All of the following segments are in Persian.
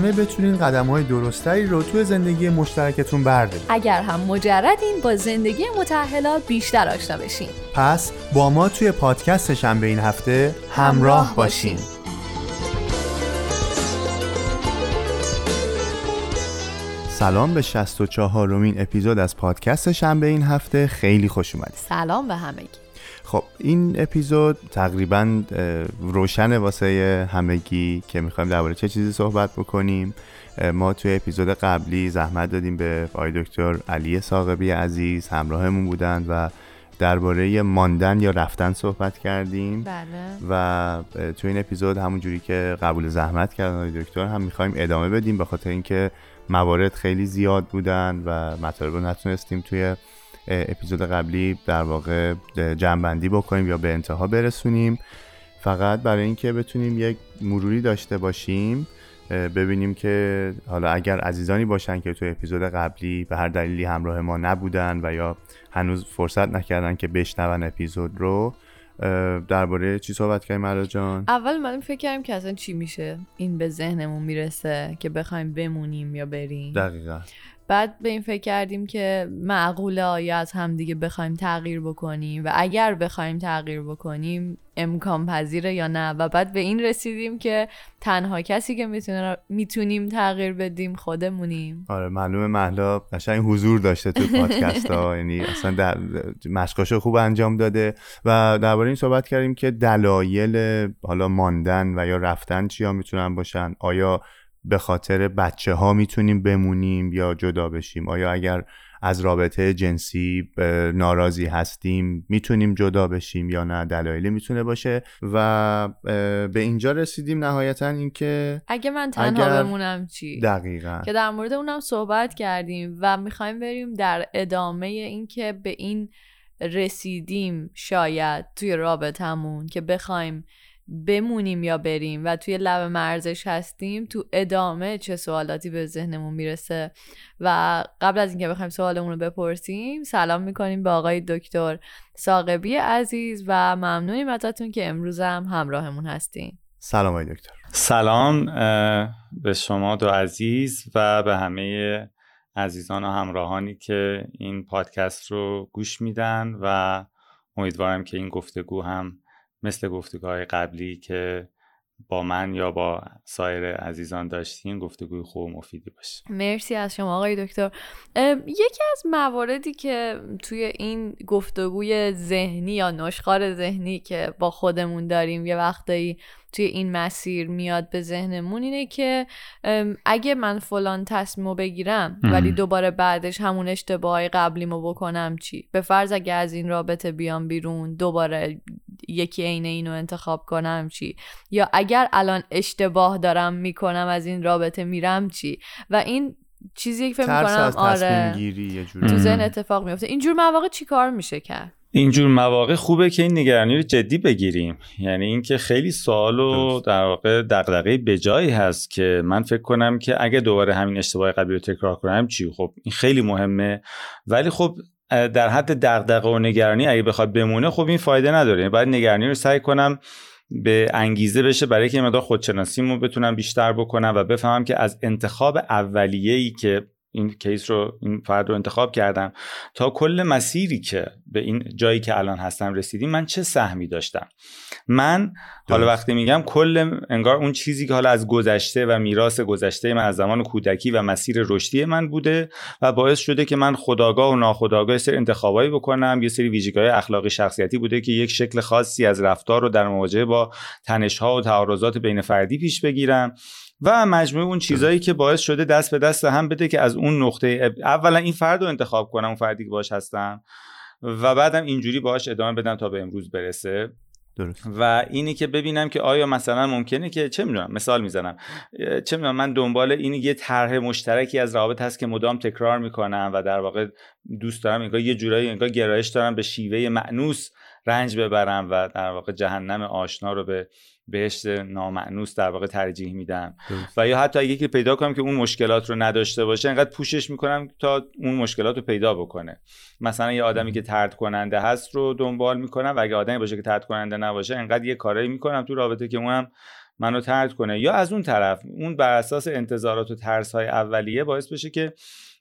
آگاهانه بتونین قدم های درستری رو توی زندگی مشترکتون بردارید اگر هم مجردین با زندگی متحلا بیشتر آشنا بشین. پس با ما توی پادکست شنبه این هفته همراه, همراه باشین. باشین. سلام به 64 رومین اپیزود از پادکست شنبه این هفته. خیلی خوش اومدید. سلام به همگی. خب این اپیزود تقریبا روشن واسه همگی که می‌خوایم درباره چه چیزی صحبت بکنیم. ما توی اپیزود قبلی زحمت دادیم به آقای دکتر علی ساقبی عزیز همراهمون بودند و درباره ماندن یا رفتن صحبت کردیم. بله. و تو این اپیزود همون جوری که قبول زحمت کردن آقای دکتر هم می‌خوایم ادامه بدیم به خاطر اینکه موارد خیلی زیاد بودن و مطالب رو نتونستیم توی اپیزود قبلی در واقع جنبندی بکنیم یا به انتها برسونیم. فقط برای اینکه بتونیم یک مروری داشته باشیم ببینیم که حالا اگر عزیزانی باشن که توی اپیزود قبلی به هر دلیلی همراه ما نبودن و یا هنوز فرصت نکردن که بشنون اپیزود رو درباره چی صحبت کردیم؟ مرا جان؟ اول من فکر کردم که اصلا چی میشه این به ذهنمون می‌رسه که بخوایم بمونیم یا بریم. دقیقا. بعد به این فکر کردیم که معقوله آیا از همدیگه بخوایم تغییر بکنیم و اگر بخوایم تغییر بکنیم امکان پذیره یا نه؟ و بعد به این رسیدیم که تنها کسی که می‌تونه می‌تونیم تغییر بدیم خودمونیم. آره معلومه محلا قشنگ حضور داشته تو پادکست ها یعنی اصلا در مشقاشو خوب انجام داده و درباره این صحبت کردیم که دلایل حالا ماندن و یا رفتن چیا می‌تونن باشن؟ آیا به خاطر بچه ها می‌تونیم بمونیم یا جدا بشیم. آیا اگر از رابطه جنسی ناراضی هستیم می‌تونیم جدا بشیم یا نه؟ دلایلی می‌تونه باشه و به اینجا رسیدیم نهایتا اینکه اگه من تنها اگر- بمونم چی؟ دقیقا. که در مورد اونم صحبت کردیم و می‌خوایم بریم در ادامه اینکه به این رسیدیم شاید توی رابطمون که بخوایم بمونیم یا بریم و توی لب مرزش هستیم تو ادامه چه سوالاتی به ذهنمون می‌رسه؟ و قبل از اینکه بخوایم سوالمون رو بپرسیم سلام می‌کنیم به آقای دکتر ساقبی عزیز و ممنونیم ازتون که امروز هم همراهمون هستین. سلام آقای دکتر. سلام به شما دو عزیز و به همه عزیزان و همراهانی که این پادکست رو گوش میدن و امیدوارم که این گفتگو هم مثل گفتگوهای قبلی که با من یا با سایر عزیزان داشتین گفتگوی خوب و مفیدی باشه. مرسی از شما آقای دکتر. یکی از مواردی که توی این گفتگوی ذهنی یا نشخار ذهنی که با خودمون داریم یه وقتایی توی این مسیر میاد به ذهنمون اینه که اگه من فلان تصمیمو بگیرم مم. ولی دوباره بعدش همون اشتباهی قبلیمو بکنم چی؟ به فرض اگه از این رابطه بیام بیرون دوباره یکی عین اینو انتخاب کنم چی؟ یا اگر الان اشتباه دارم می‌کنم از این رابطه میرم چی؟ و این چیزی که فکر می‌کنم تصمیم آره. گیری یه جوری. تو. ذهن اتفاق میفته اینجور مواقع چی کار میشه کرد؟ اینجور مواقع خوبه که این نگرانی رو جدی بگیریم. یعنی اینکه خیلی سوال و. در واقع دغدغه بجایی هست که من فکر کنم که اگه دوباره همین اشتباه قبلی رو تکرار کنم چی؟ خب این خیلی مهمه. ولی خب در حد دغدغه و نگرانی اگه بخواد بمونه خب این فایده نداره. باید نگرانی رو سعی کنم به انگیزه بشه برای که مقدار خودشناسیمو بتونم بیشتر بکنم و بفهمم که از انتخاب اولیه‌ای که این کیس رو این فرد رو انتخاب کردم. تا کل مسیری که به این جایی که الان هستم رسیدیم من چه سهمی داشتم؟ من حالا. وقتی میگم کل انگار اون چیزی که حالا از گذشته و میراث گذشته من از زمان کودکی و مسیر رشدی من بوده و باعث شده که من خداگاه و ناخداگاه سری انتخابایی بکنم یه سری ویژگی‌های اخلاقی شخصیتی بوده که یک شکل خاصی از رفتار رو در مواجهه با تنش‌ها و تعارضات بین فردی پیش بگیرم. و مجموعه اون چیزایی که باعث شده دست به دست هم بده که از اون نقطه اولا این فرد رو انتخاب کنم اون فردی که باش هستم و بعدم اینجوری باهاش ادامه بدم تا به امروز برسه. درست. و اینی که ببینم که آیا مثلا ممکنه که چه می‌دونم مثال می‌زنم. چه می‌دونم من دنبال این یه طرح مشترکی از روابط هست که مدام تکرار می‌کنم و در واقع دوست دارم انگار یه جورایی انگار گرایش دارم به شیوه معنوس رنج ببرم و در واقع جهنم آشنا رو به بهشت نامعنوس در واقع ترجیح میدم. و یا حتی اگه که پیدا کنم که اون مشکلات رو نداشته باشه انقدر پوشش می‌کنم تا اون مشکلات رو پیدا بکنه. مثلا یه آدمی که ترد کننده هست رو دنبال می‌کنم و اگه آدمی باشه که ترد کننده نباشه انقدر یه کارایی می‌کنم تو رابطه که اونم منو ترد کنه. یا از اون طرف اون بر اساس انتظارات و ترس های اولیه باعث بشه که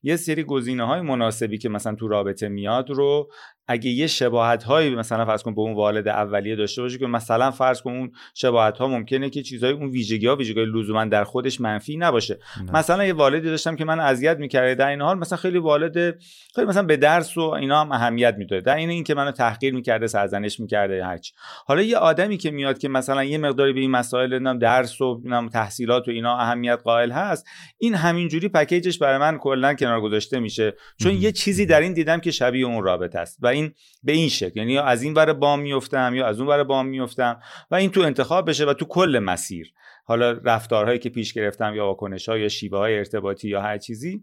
یه سری گزینه های مناسبی که مثلا تو رابطه میاد رو اگه یه شباهت هایی مثلا فرض کن به اون والد اولیه داشته باشه که مثلا فرض کن اون شباهت ها ممکنه که چیزای اون ویژگی ها ویژگی لزوما در خودش منفی نباشه. نه. مثلا یه والدی داشتم که من اذیت می‌کرده در این حال مثلا خیلی والد خیلی مثلا به درس و اینا هم اهمیت می‌داده در این اینکه منو تحقیر می‌کرده سرزنش می‌کرده هرچی حالا یه آدمی که میاد که مثلا یه مقداری به این مسائل درس و تحصیلات و اینا اهمیت قائل هست این همینجوری پکیجش برای من کلا کنار گذاشته میشه. چون یه چیزی در این دیدم که شبیه اون رابطه است و این به این شکل. یعنی یا از این ور بام میفتم یا از اون ور بام میفتم و این تو انتخاب بشه و تو کل مسیر. حالا رفتارهایی که پیش گرفتم یا واکنش ها یا شیوه های ارتباطی یا هر چیزی.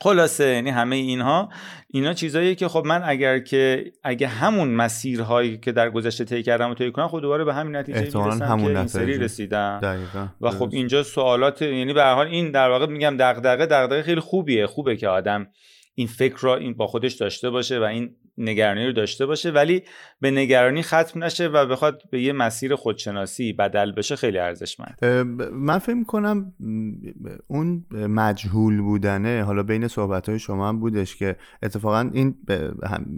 خلاصه یعنی همه اینها اینا چیزایی که خب من اگر که اگه همون مسیرهایی که در گذشته طی کردم و طی کنم خب دوباره به همین نتیجه می‌رسم همون که این سری رسیدم. دقیقا. و خب اینجا سوالات یعنی به حال این در واقع میگم دغدغه دغدغه خیلی خوبیه. خوبه که آدم این فکر را این با خودش داشته باشه و این نگرانی رو داشته باشه ولی به نگرانی ختم نشه و بخواد به یه مسیر خودشناسی بدل بشه خیلی ارزشمند. من فکر می‌کنم اون مجهول بودنه حالا بین صحبت های شما هم بودش که اتفاقا این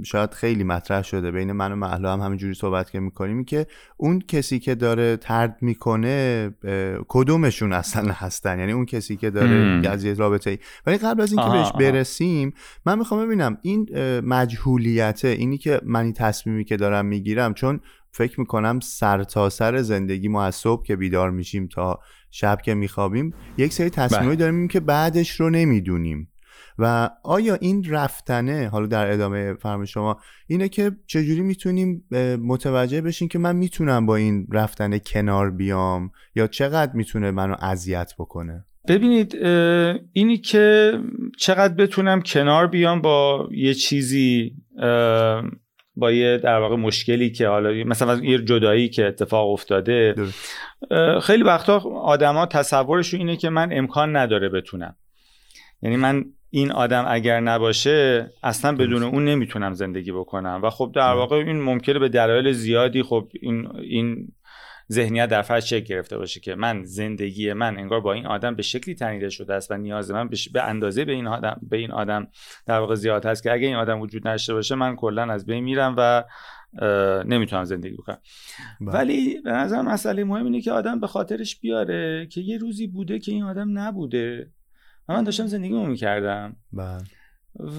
شاید خیلی مطرح شده بین من و محلا هم همینجوری صحبت که می‌کنیم که اون کسی که داره ترد می‌کنه کدومشون اصلا هستن؟ یعنی اون کسی که داره از یه رابطه ای ولی قبل از اینکه بهش برسیم من می‌خوام ببینم این مجهولیت اینی که من این تصمیمی که دارم می‌گیرم چون فکر می‌کنم سر تا سر زندگی ما از صبح که بیدار میشیم تا شب که میخوابیم یک سری تصمیمی بله. داریم که بعدش رو نمی‌دونیم و آیا این رفتنه حالا در ادامه فرم شما اینه که چجوری می‌تونیم متوجه بشیم که من می‌تونم با این رفتنه کنار بیام یا چقدر می‌تونه منو اذیت بکنه ببینید اینی که چقدر بتونم کنار بیام با یه چیزی با یه در واقع مشکلی که حالا مثلا یه جدایی که اتفاق افتاده. خیلی وقتا آدما تصورشون اینه که من امکان نداره بتونم. یعنی من این آدم اگر نباشه اصلا بدون اون نمی‌تونم زندگی بکنم. و خب در واقع این ممکنه به دلایل زیادی خب این این ذهنیت در فرض شکل گرفته باشه که من زندگی من انگار با این آدم به شکلی تنیده شده است و نیاز من به اندازه به این آدم به این آدم در واقع زیاد هست که اگه این آدم وجود نداشته باشه من کلا از بین میرم و نمی‌تونم زندگی بکنم بله. ولی به نظر مسئله مهم اینه که آدم به خاطرش بیاره که یه روزی بوده که این آدم نبوده. و من داشتم زندگیمو می‌کردم. بله.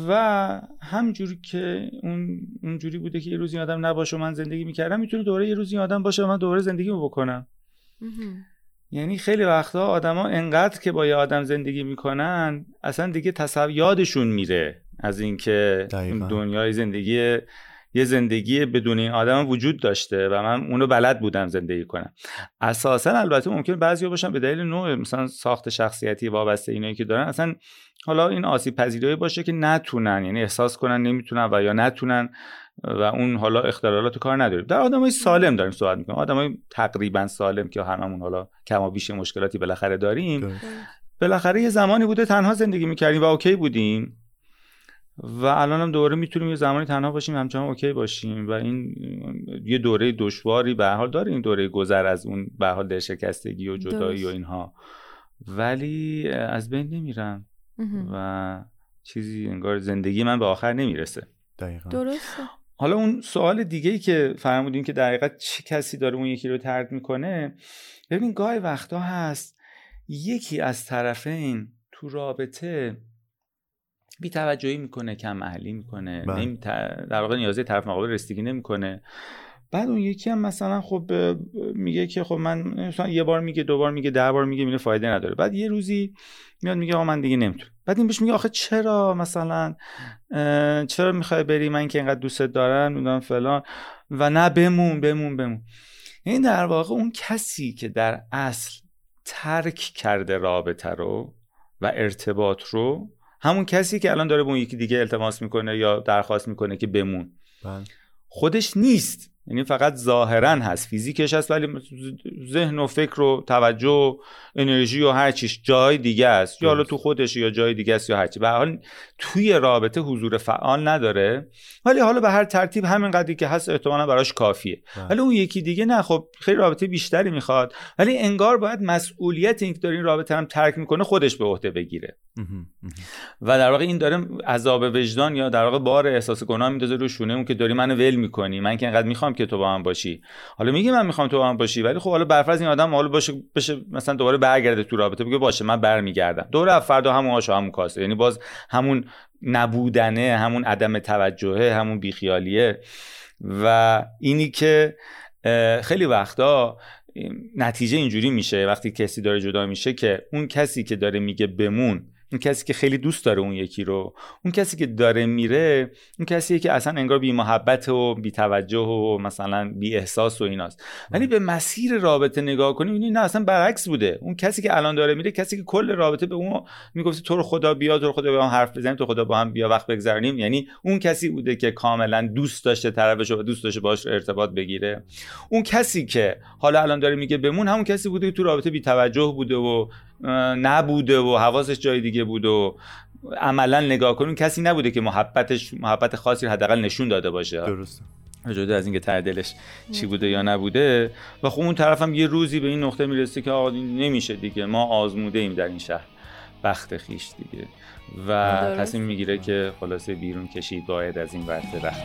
و همجوری که اون اونجوری بوده که یه روزی آدم نباشه و من زندگی می‌کردم می‌تونه دوره یه روزی آدم باشه و من دوره زندگی رو بکنم. یعنی خیلی وقتا آدما انقدر که با یه آدم زندگی می‌کنن اصلا دیگه تصور یادشون میره از اینکه دنیای زندگی یه زندگی بدون این آدم وجود داشته و من اونو بلد بودم زندگی کنم. اساسا البته ممکن بعضیا باشن به دلیل نوع مثلا ساخت شخصیتی وابسته اینایی که دارن اصلا حالا این آسیب پذیری باشه که نتونن یعنی احساس کنن نمی‌تونن و یا نتونن و اون حالا اختلالات کار نداریم در آدمای سالم داریم صحبت می‌کنیم. آدمای تقریبا سالم که هممون حالا کم و بیش مشکلاتی بالاخره داریم بالاخره یه زمانی بوده تنها زندگی می‌کردیم و اوکی بودیم. و الان هم دوره می‌تونیم یه زمانی تنها باشیم همچنان اوکی باشیم و این یه دوره دشواری به حال داره این دوره گذر از اون به حال در شکستگی و جدایی و اینها. ولی از بین نمیرم و چیزی انگار زندگی من به آخر نمی‌رسه. دقیقا. درسته. حالا اون سوال دیگه ای که فرمودین که دقیقا چه کسی داره اون یکی رو ترد می‌کنه ببین گاهی وقتا هست یکی از طرفین تو رابطه بی توجهی می‌کنه کم اهلی می‌کنه بله. در واقع نیازه طرف مقابل رسیدگی نمی‌کنه. بعد اون یکی هم مثلا خب میگه که خب من مثلا یه بار میگه دو بار میگه ده بار میگه اینو فایده نداره. بعد یه روزی میاد میگه آقا من دیگه نمی‌تونم. بعد این بهش میگه آخه چرا مثلا چرا می‌خوای بری؟ من که اینقدر دوست دارم می‌دونم فلان. و نه بمون بمون بمون. این در واقع اون کسی که در اصل ترک کرده رابطه رو و ارتباط رو همون کسی که الان داره به اون یکی دیگه التماس می‌کنه یا درخواست می‌کنه که بمون. بله. خودش نیست. یعنی فقط ظاهرا هست. فیزیکش هست ولی ذهن و فکر و توجه و انرژی و هر چیش جای دیگه است. یا حالا تو خودش یا جای دیگه است یا هر چی. به حال توی رابطه حضور فعال نداره. ولی حالا به هر ترتیب همین قدری که هست احتمالا براش کافیه. بله. ولی اون یکی دیگه نه خب خیلی رابطه بیشتری می‌خواد. ولی انگار باید مسئولیت اینکه داره این رابطه هم ترک می‌کنه خودش به عهده بگیره. و در واقع این داره عذاب وجدان یا در واقع بار احساس گناه میندازه رو شونه اون که داری منو ول می‌کنی من که انقدر می‌خوام که تو با من باشی. حالا میگه من می‌خوام تو با من باشی ولی خب حالا برفرض این آدم حالا باشه بشه مثلا دوباره برگرده تو رابطه بگه باشه من برمیگردم. دوره فردا همون آشو همون کاسه یعنی باز همون نبودنه همون عدم توجهه همون بیخیالیه. و اینی که خیلی وقتا نتیجه اینجوری میشه وقتی کسی داره جدا میشه که اون کسی که داره میگه بمون اون کسی که خیلی دوست داره اون یکی رو اون کسی که داره میره اون کسیه که اصلا انگار بی محبت و بی توجه و مثلا بی احساس و ایناست. ولی به مسیر رابطه نگاه این نه اصلا برعکس بوده. اون کسی که الان داره میره کسی که کل رابطه به اون می‌گفت تو رو خدا بیا تو رو خدا با هم حرف بزنیم تو خدا با هم بیا وقت بگذرونیم. یعنی اون کسی بوده که کاملا دوست داشته طرفش و دوست داشته باش ارتباط بگیره. اون کسی که حالا الان داره میگه بمون همون کسی بوده که تو رابطه بی توجه بوده و نبوده و حواسش جای دیگه بود و عملا نگاه کنیم کسی نبوده که محبتش محبت خاصی حداقل نشون داده باشه. درسته. جدا از اینکه ته دلش چی بوده یا نبوده. و خب اون طرف هم یه روزی به این نقطه می‌رسه که آقا نمیشه دیگه ما آزموده ایم در این شهر. بخت خیش دیگه. و تصمیم می‌گیره که خلاصه بیرون کشید باید از این ورته رخت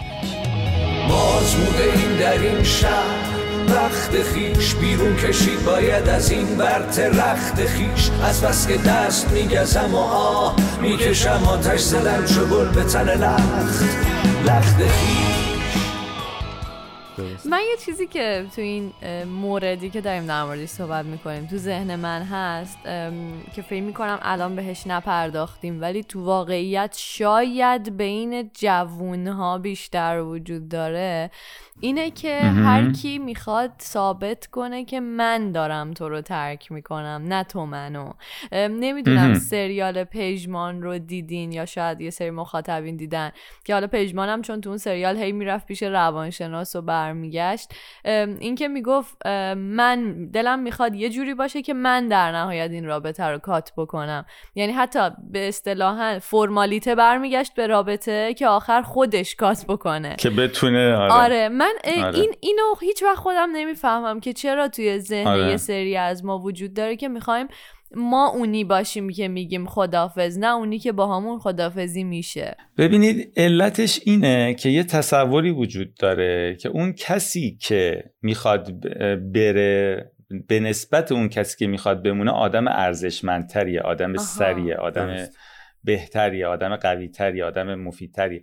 ما آزموده ایم در این شهر. رخت خیش بیرون کشید باید از این برت رخت خیش. از بس که دست میگزم و آه می‌کشم آتش زدم چو گل به تن لخت. لخت خیش. من یه چیزی که تو این موردی که داریم در موردش صحبت می‌کنیم تو ذهن من هست که فکر می‌کنم الان بهش نپرداختیم ولی تو واقعیت شاید بین جوونها بیشتر وجود داره. اینه که هر کی می‌خواد ثابت کنه که من دارم تو رو ترک می‌کنم نه تو منو. نمی‌دونم سریال پیجمان رو دیدین یا شاید یه سری مخاطبین دیدن. که حالا پیجمانم چون تو اون سریال هی می‌رفت پیش روانشناس و برمیگشت. این که می‌گفت من دلم می‌خواد یه جوری باشه که من در نهایت این رابطه رو کات بکنم. یعنی حتی به اصطلاحا فرمالیته برمیگشت به رابطه که آخر خودش کات بکنه. که بتونه آره, آره من آره. این اینو هیچ وقت خودم نمی‌فهمم که چرا توی ذهن آره. یه سری از ما وجود داره که می‌خوایم ما اونی باشیم که میگیم خدافز نه اونی که با همون خدافزی میشه ببینید علتش اینه که یه تصوری وجود داره که اون کسی که می‌خواد بره به نسبت اون کسی که می‌خواد بمونه آدم ارزشمندتریه آدم سریه آدم بهتریه آدم قویتریه آدم مفیدتریه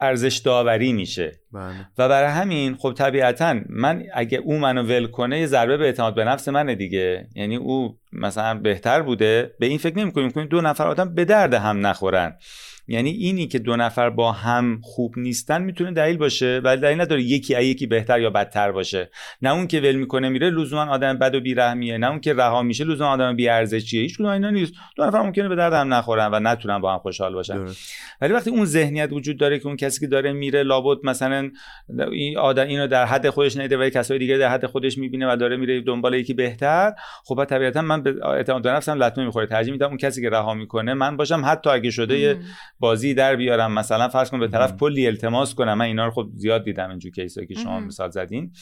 ارزش داوری میشه. بله. و برای همین خب طبیعتا من اگه او منو ول کنه یه ضربه به اعتماد به نفس منه دیگه. یعنی او مثلا بهتر بوده. به این فکر نمی‌کنیم. دو نفر آدم به درد هم نخورن. یعنی اینی که دو نفر با هم خوب نیستن می‌تونه دلیل باشه ولی دلیل نداره یکی ای یکی بهتر یا بدتر باشه. نه اون که ول می‌کنه میره لزوما آدم بد و بیرحمیه. نه اون که رها میشه لزوما آدم بی ارزشیه هیچ کدوم اینا نیست. دو نفر ممکنه به درد هم نخورن و نتونن با هم خوشحال باشن. ولی وقتی اون ذهنیت وجود داره که اون کسی که داره میره لابد مثلا این آدم اینو در حد خودش نیده و کسای دیگه در حد خودش می‌بینه و داره میره دنبال یکی بهتر خب طبیعتا من به اعتماد به نفسم لطمه می‌خوره. ترجیح میدم اون کسی که رها می‌کنه من باشم حتی اگه شده بازی در بیارم. مثلا فرض کن به طرف کلی التماس کنم. من اینا رو خب زیاد دیدم اینجور کیسایی که شما مثال زدین.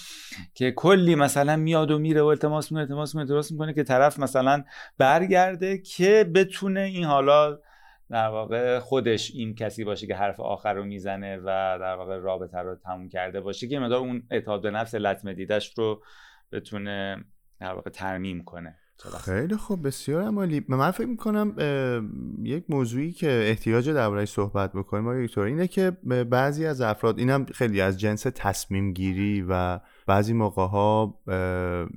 که کلی مثلا میاد و میره و التماس می‌کنه التماس می‌کنه درست می‌کنه که طرف مثلا برگرده که بتونه این حالا در واقع خودش این کسی باشه که حرف آخر رو می‌زنه و در واقع رابطه رو تموم کرده باشه که مدار اون اعتماد به نفس لطمه دیدش رو بتونه در واقع ترمیم کنه. خیلی خوب بسیار عمالی. من فکر می‌کنم یک موضوعی که احتیاج دربارهش صحبت بکنیم ما اینه که بعضی از افراد اینم خیلی از جنس تصمیم گیری و بعضی موقع ها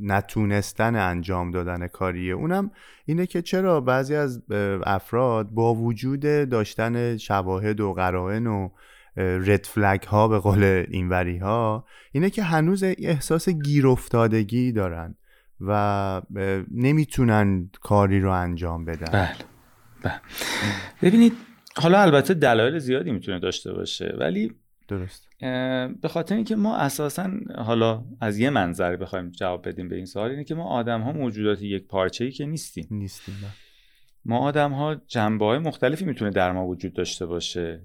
نتونستن انجام دادن کاریه. اونم اینه که چرا بعضی از افراد با وجود داشتن شواهد و قرائن و رد فلگ ها به قول اینوری ها اینه که هنوز احساس گیرافتادگی دارن. و نمی‌تونن کاری رو انجام بدن. بله بله. ببینید حالا البته دلایل زیادی می‌تونه داشته باشه ولی درست. به خاطر اینکه ما اساسا حالا از یه منظر بخوایم جواب بدیم به این سوال اینه که ما آدم ها موجودات یک پارچه ای که نیستیم. نیستیم ما آدم ها جنبه های مختلفی می‌تونه در ما وجود داشته باشه.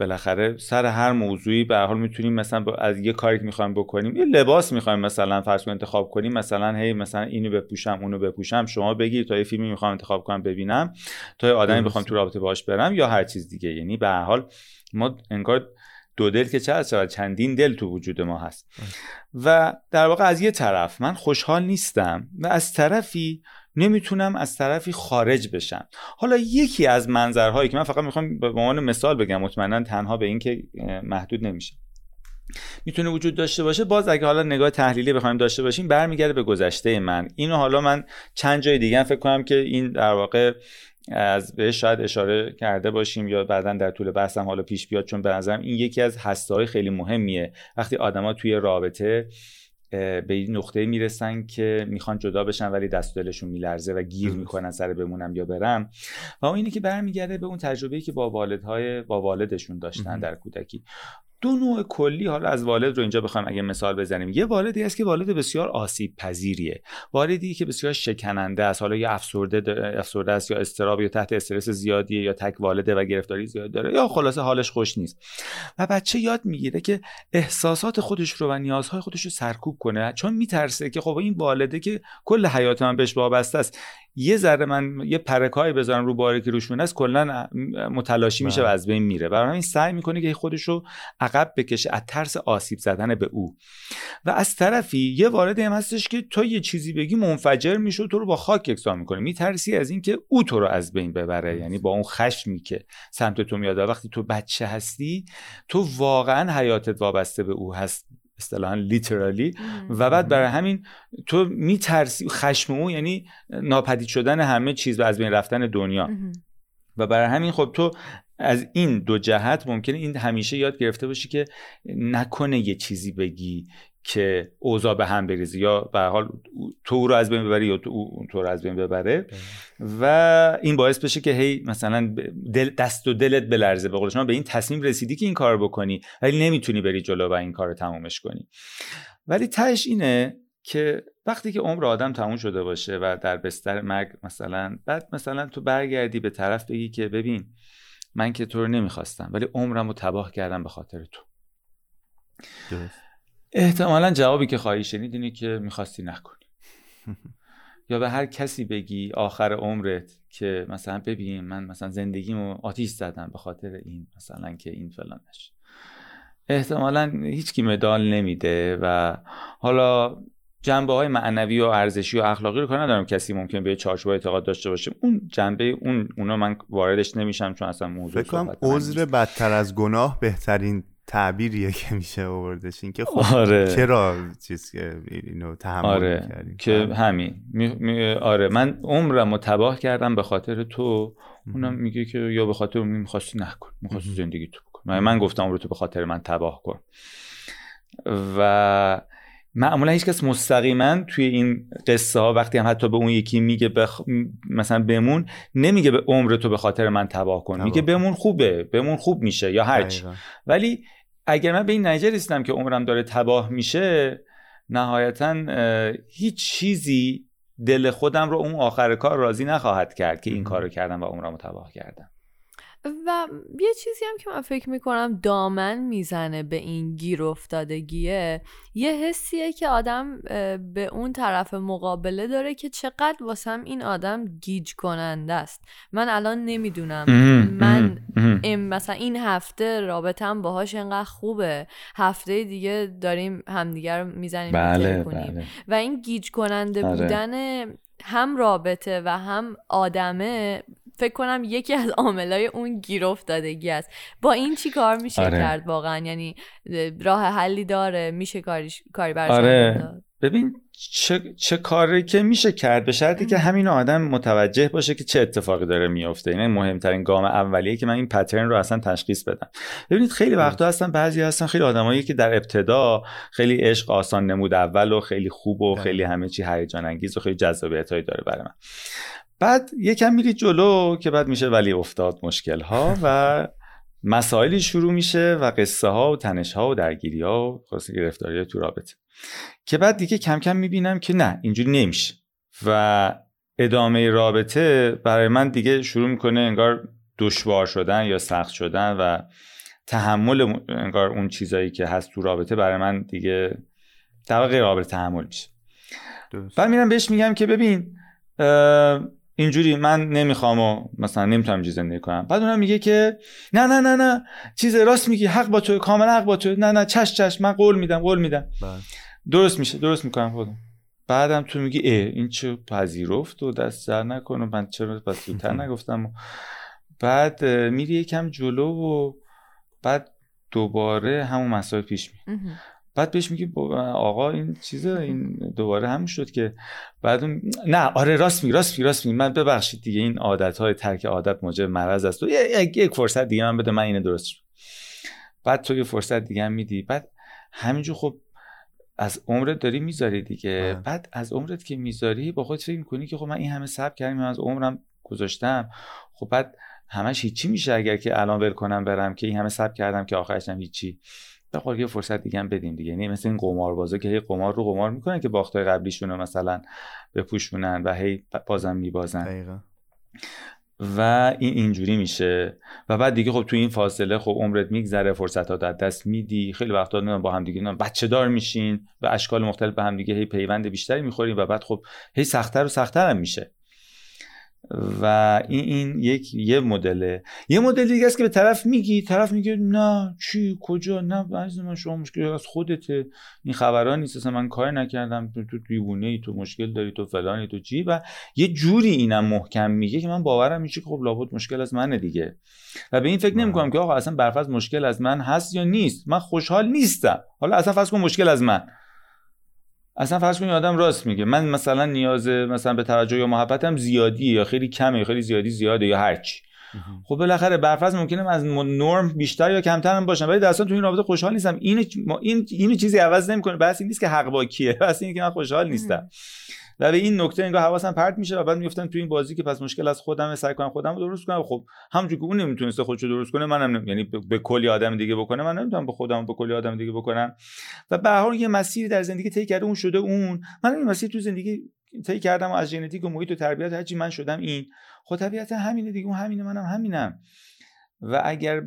بالاخره سر هر موضوعی به حال می‌تونیم مثلا از یه کاری که می‌خوایم بکنیم یه لباس می‌خوایم مثلا فرض انتخاب کنیم مثلا هی مثلا اینو بپوشم اونو بپوشم شما بگیر تا یه فیلمی می‌خوام انتخاب کنم ببینم تا یه آدمی بخوام تو رابطه باش برم یا هر چیز دیگه. یعنی به هر حال ما انگار دو دل که چه شود چندین دل تو وجود ما هست. و در واقع از یه طرف من خوشحال نیستم و از طرفی نمی‌تونم از طرفی خارج بشم. حالا یکی از منظرهایی که من فقط می‌خوام به عنوان مثال بگم مطمئنا تنها به این که محدود نمیشه. می‌تونه وجود داشته باشه. باز اگه حالا نگاه تحلیلی بخوایم داشته باشیم برمیگرده به گذشته من. اینو حالا من چند جای دیگه فکر کنم که این در واقع از بهش شاید اشاره کرده باشیم یا بعدا در طول بحثم حالا پیش بیاد چون به نظرم این یکی از هسته خیلی مهمیه. وقتی آدما توی رابطه به این نقطه می‌رسن که می‌خوان جدا بشن ولی دست دلشون میلرزه و گیر می‌کنن سر بمونم یا برم. و اون اینه که برمیگرده به اون تجربه‌ای که با والدهای با والدشون داشتن در کودکی. دو نوع کلی حالا از والد رو اینجا بخوام اگه مثال بزنیم. یه والدی است که والد بسیار آسیب پذیریه والدی که بسیار شکننده است. حالا یا افسرده افسرده است یا استراب یا تحت استرس زیادیه یا تک والده و گرفتاری زیاد داره یا خلاصه حالش خوش نیست. و بچه یاد می‌گیره که احساسات خودش رو و نیازهای خودش رو سرکوب کنه. چون میترسه که خب این والده که کل حیات من بهش وابسته است. یه ذره من یه پرکای بذارم رو باره که روشون است کلا متلاشی میشه و بله. از بین میره. برای این سعی می‌کنه که خودش رو عقب بکشه از ترس آسیب زدن به او. و از طرفی یه وارد هم هستش که تو یه چیزی بگی منفجر میشه تو رو با خاک یکسان می‌کنه. میترسی از اینکه او تو رو از بین ببره. یعنی با اون خشمی که سمت تو میاد وقتی تو بچه هستی تو واقعا حیاتت وابسته به او هست. اصطلاحا لیترالی و بعد برای همین تو میترسی خشم او یعنی ناپدید شدن همه چیز و از بین رفتن دنیا. و برای همین خب تو از این دو جهت ممکنه این همیشه یاد گرفته باشی که نکنه یه چیزی بگی که اوضاع به هم بریزه یا به حال تو رو از بین ببری یا تو اون تو رو از بین ببره. و این باعث بشه که هی مثلا دل دست و دلت بلرزه. به قول شما به این تصمیم رسیدی که این کار بکنی ولی نمی‌تونی بری جلو و این کار رو تمومش کنی. ولی تهش اینه که وقتی که عمر آدم تموم شده باشه و در بستر مرگ مثلا بعد مثلا تو برگردی به طرف بگی که ببین من که تو رو نمی‌خواستم ولی عمرم رو تباه کردم به خاطر تو. احتمالا جوابی که خواهی شنید اینه که می‌خواستی نکنی. یا به هر کسی بگی آخر عمرت که مثلا ببین من مثلا زندگیمو آتیش زدم به خاطر این مثلا که این فلانش احتمالا هیچکی مدال نمیده و حالا جنبه های معنوی و ارزشی و اخلاقی رو کار ندارم کسی ممکن به چارچوب اعتقاد داشته باشه. اون جنبه اون اونا من واردش نمیشم چون اصلا موضوع فکر کنم عذر بدتر از گناه بهترین تعبیریه که میشه آوردش. این که خب آره. چرا چیز که اینو تحمل آره. که همین. می... آره. من عمرم رو تباه کردم به خاطر تو. اونم میگه که یا به خاطر اون می‌خواستی نکن. می‌خواستی زندگی تو بکن. من گفتم رو تو به خاطر من تباه کن. و معمولا هیچ کس مستقیما توی این قصه ها وقتی هم حتی به اون یکی میگه بخ... مثلا بمون نمیگه به عمر تو به خاطر من تباه کن. میگه بمون خوبه. بمون خوب میشه یا هرچی. ولی اگر من به این نتیجه رسیدم که عمرم داره تباه میشه نهایتا هیچ چیزی دل خودم رو اون آخر کار راضی نخواهد کرد که این کار رو کردم و عمرم رو تباه کردم. و یه چیزی هم که من فکر می‌کنم دامن می‌زنه به این گیر افتادگیه یه حسیه که آدم به اون طرف مقابله داره که چقدر واسم این آدم گیج کننده است. من الان نمی‌دونم. من مثلا این هفته رابطم باهاش انقدر خوبه. هفته دیگه داریم همدیگر رو می‌زنیم بله،, بله, و این گیج کننده آره. بودن هم رابطه و هم آدمه. فکر کنم یکی از عاملای اون گیر افتادگی است. با این چی کار میشه آره. کرد واقعا؟ یعنی راه حلی داره میشه کاریش کاری براش آره. ببین چه, چه کاری که میشه کرد به شرطی که همین آدم متوجه باشه که چه اتفاقی داره میفته اینه مهمترین گام اولیه که من این پترن رو اصلا تشخیص بدم. ببینید خیلی وقتا هستن بعضی هستن خیلی آدمایی که در ابتدا خیلی عشق آسان نمود اول و خیلی خوب و. خیلی همه چی هیجان انگیز و خیلی جذابیتایی داره برای من. بعد یکم میری جلو که بعد میشه ولی افتاد مشکل ها و مسائلی شروع میشه و قصه ها و تنش ها و درگیری ها و خاصی گرفتاری ها تو رابطه. که بعد دیگه کم کم می‌بینم که نه اینجوری نمیشه. و ادامه رابطه برای من دیگه شروع می‌کنه انگار دشوار شدن یا سخت شدن و تحمل انگار اون چیزایی که هست تو رابطه برای من دیگه غیر قابل تحمل میشه. بعد میرم بهش میگم که ببین اینجوری من نمی‌خوام و مثلا نمی‌تونم اینجوری زندگی کنم. بعد اونم میگه که نه نه نه نه. چیز راست میگی. حق با تو کاملا حق با تو نه نه. چش چش. من قول میدم قول میدم. بله. درست میشه درست می‌کنم خودم. بعدم تو میگی اه این چه پذیرفت و دست در نکنه من چرا پس زودتر نگفتم و بعد میری یکم جلو و بعد دوباره همون مسائل پیش میاد. بعد بهش میگی آقا این چیزه این دوباره همون شد که بعد اون نه آره راست میگی راست میگی راست میگی. من ببخشید دیگه این عادت های ترک عادت موجب مرض است. و یه- یک فرصت دیگه من بده من اینو درست شد. بعد تو یه فرصت دیگه هم میدی. بعد همینجور خب از عمرت داری می‌ذاری دیگه. بله. بعد از عمرت که می‌ذاری با خودت فکر می‌کنی که خب من این همه صبر کردم من از عمرم گذاشتم. خب بعد همش هیچی میشه اگر که الان ول کنم برم که این همه صبر کردم که آخرش هم هیچی. بخور یه فرصت دیگه هم بدیم دیگه. یعنی مثل این قماربازا که هی قمار رو قمار می‌کنن که باختای قبلیشون رو مثلا بپوشونن و هی بازم میبازن. دقیقا. و این اینجوری میشه. و بعد دیگه خب تو این فاصله خب عمرت میگذره فرصت ها از دست میدی. خیلی وقتا با هم دیگه بچه دار میشین و اشکال مختلف به هم دیگه هی پیوند بیشتری می‌خورین و بعد خب هی سختتر و سختتر هم میشه. و این این یک یه مدله یه مدل دیگه است که به طرف میگی طرف میگه نه چی کجا؟ نه عزیز من شما مشکل از خودته. این خبرها نیست اصلا من کار نکردم. تو تو دیوونه ای تو مشکل داری تو فلانی تو چی؟ و یه جوری اینم محکم میگه که من باورم میشه که خب لابد مشکل از منه دیگه. و به این فکر نمی‌کنم که آقا اصلا برفرض مشکل از من هست یا نیست. من خوشحال نیستم. حالا اصلا فرض کن مشکل از من. اصلا فرض کن این آدم راست میگه. من مثلا نیاز مثلا به توجه یا محبتم زیادیه یا خیلی کمه یا خیلی زیادی زیاده یا هرچی خب بالاخره برفرض ممکنه از نرم بیشتر یا کمتر هم باشم ولی در اصلا تو این رابطه خوشحال نیستم. این این اینو چیزی عوض نمی‌کنه. بس این نیست که حق با کیه بس این که من خوشحال نیستم. و به این نکته انگار حواسم پرت میشه و بعد میفتم تو این بازی که پس مشکل از خودم سعی کنم خودم رو درست کنم. خب همونجوری که اون نمی‌تونسته خودشو درست کنه منم نمی... یعنی به, کلی آدم دیگه بکنه من نمی‌تونم به خودم به کلی آدم دیگه بکنم. و به هر یه مسیری در زندگی طی کرده اون شده اون. من این مسیر تو زندگی طی کردم و از ژنتیک و محیط و تربیت هرچی من شدم این. خب طبیعتا همینه دیگه اون همینه منم همینم. و اگر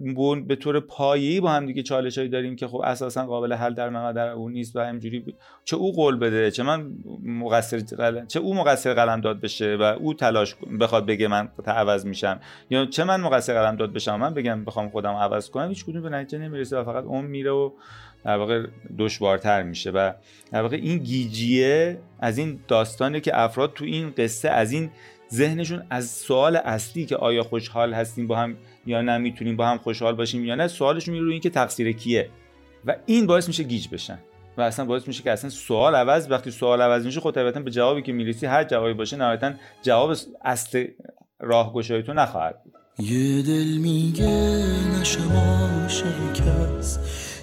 به طور پایه‌ای با هم دیگه چالشایی داریم که خب اساسا قابل حل در و در اون نیست و همجوری ب... چه او قول بده چه من مقصر قلم... چه او مقصر قلم داد بشه و او تلاش بخواد بگه من عوض میشم یا چه من مقصر قلم داد بشم من بگم بخوام خودم عوض کنم هیچ کدوم به نتیجه نمی‌رسه و فقط اون میره و در واقع دشوارتر میشه و در واقع این گیجیه از این داستانه که افراد تو این قصه از این ذهنشون از سوال اصلی که آیا خوشحال هستیم با هم یا نه می‌تونیم با هم خوشحال باشیم یا نه سوالشون میره روی این که تقصیر کیه. و این باعث میشه گیج بشن. و اصلا باعث میشه که اصلا سوال عوض وقتی سوال عوض میشه خود طبیعتا به جوابی که می‌رسی هر جوابی باشه نهایتا جواب اصل راهگشایی تو نخواهد بود. یه دل میگه نشم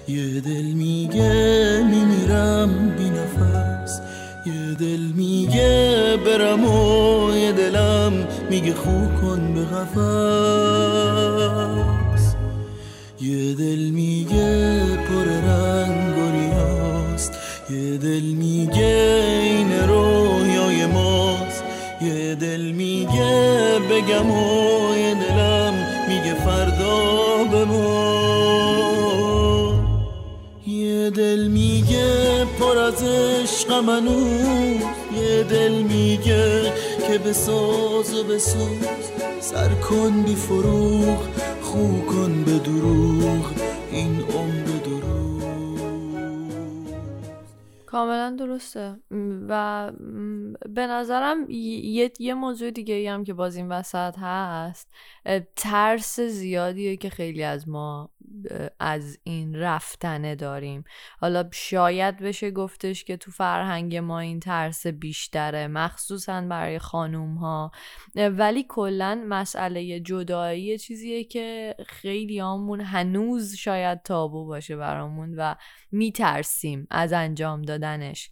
یه دل میگه میمیرم بی نفس دل میگه برم و یه دلم میگه خو کن به قفص یه دل میگه پر رنگ و ریاست. یه دل میگه این رویای ماست. یه دل میگه بگم و یه دلم میگه فردا بمون. یه دل میگه پر از عشق منوز یه دل میگه که بساز و بسوز سر کن بی فروغ خو کن به دروغ این عمر کاملا درسته. و به نظرم یه, یه موضوع دیگه هم که باز این وسط هست ترس زیادیه که خیلی از ما از این رفتنه داریم. حالا شاید بشه گفتش که تو فرهنگ ما این ترس بیشتره مخصوصا برای خانوم ها ولی کلا مسئله جدایی چیزیه که خیلی همون هنوز شاید تابو باشه برامون و میترسیم از انجام دادنش.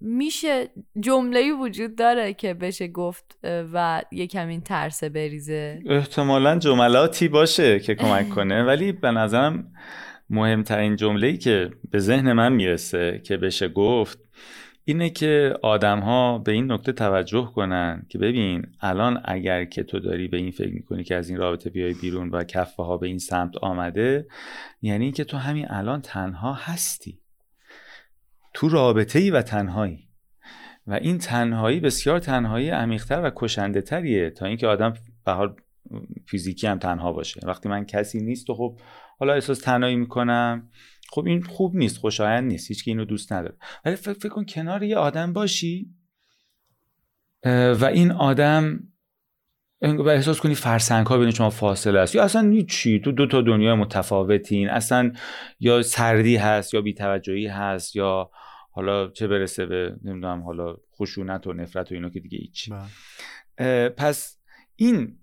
میشه جمله وجود داره که بشه گفت و یکم این ترس بریزه؟ احتمالا جملاتی باشه که کمک کنه. ولی به نظرم مهمترین جمله که به ذهن من می‌رسه که بشه گفت اینه که آدم ها به این نکته توجه کنن که ببین الان اگر که تو داری به این فکر می‌کنی که از این رابطه بیای بیرون و کفه ها به این سمت آمده یعنی که تو همین الان تنها هستی. تو رابطه ای و تنهایی. و این تنهایی بسیار تنهایی عمیقتر و کشنده تریه تا اینکه آدم به حال فیزیکی هم تنها باشه. وقتی من کسی نیست و خب حالا احساس تنهایی می‌کنم خب این خوب نیست خوشایند نیست هیچ اینو دوست نداره. ولی فکر, فکر کن کنار یه آدم باشی و این آدم و احساس کنی فرسنگ ها بین شما فاصله است. یا اصلا چی تو دو تا دنیا متفاوتین. اصلا یا سردی هست یا بیتوجهی هست یا حالا چه برسه به نمی‌دونم حالا خشونت و نفرت و اینا که دیگه هیچ بله. پس این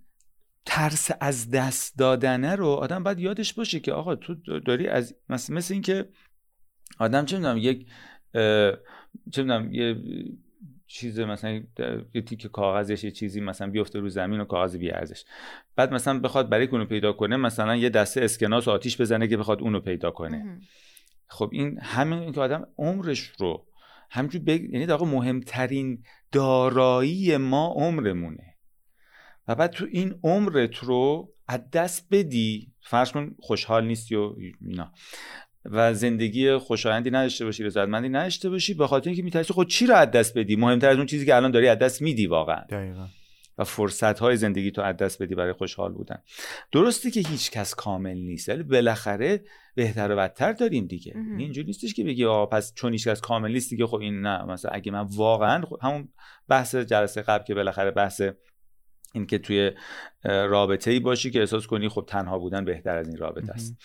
ترس از دست دادنه رو آدم باید یادش باشه که آقا تو داری از مثل, مثل اینکه آدم چه می‌دونم یک چه می‌دونم یه چیز مثلا یه تیک کاغذش یه چیزی مثلا بیفته رو زمین و کاغذ بی ارزش. بعد مثلا بخواد برای اونو پیدا کنه مثلا یه دسته اسکناس و آتیش بزنه که بخواد اونو پیدا کنه. خب این همین که آدم عمرش رو همینجور بگ... یعنی در مهمترین دارایی ما عمرمونه. و بعد تو این عمرت رو از دست بدی فرض کن خوشحال نیستی و اینا. و زندگی خوشایندی نداشته باشی رضایتمندی نداشته باشی به خاطر اینکه میترسی خود چی رو از دست بدی؟ مهمتر از اون چیزی که الان داری از دست میدی واقعا. دقیقا. و فرصت های زندگی تو از دست بدی برای خوشحال بودن. درسته که هیچ کس کامل نیست ولی بالاخره بهتر و بدتر داریم دیگه. یعنی اینجوری نیستش که بگی آقا پس چون هیچ کس کامل نیست دیگه خب این نه. مثلا اگه من واقعا همون بحث جلسه قبل که بالاخره بحث این که توی رابطه ای باشی که احساس کنی خب تنها بودن بهتر از این رابطه است.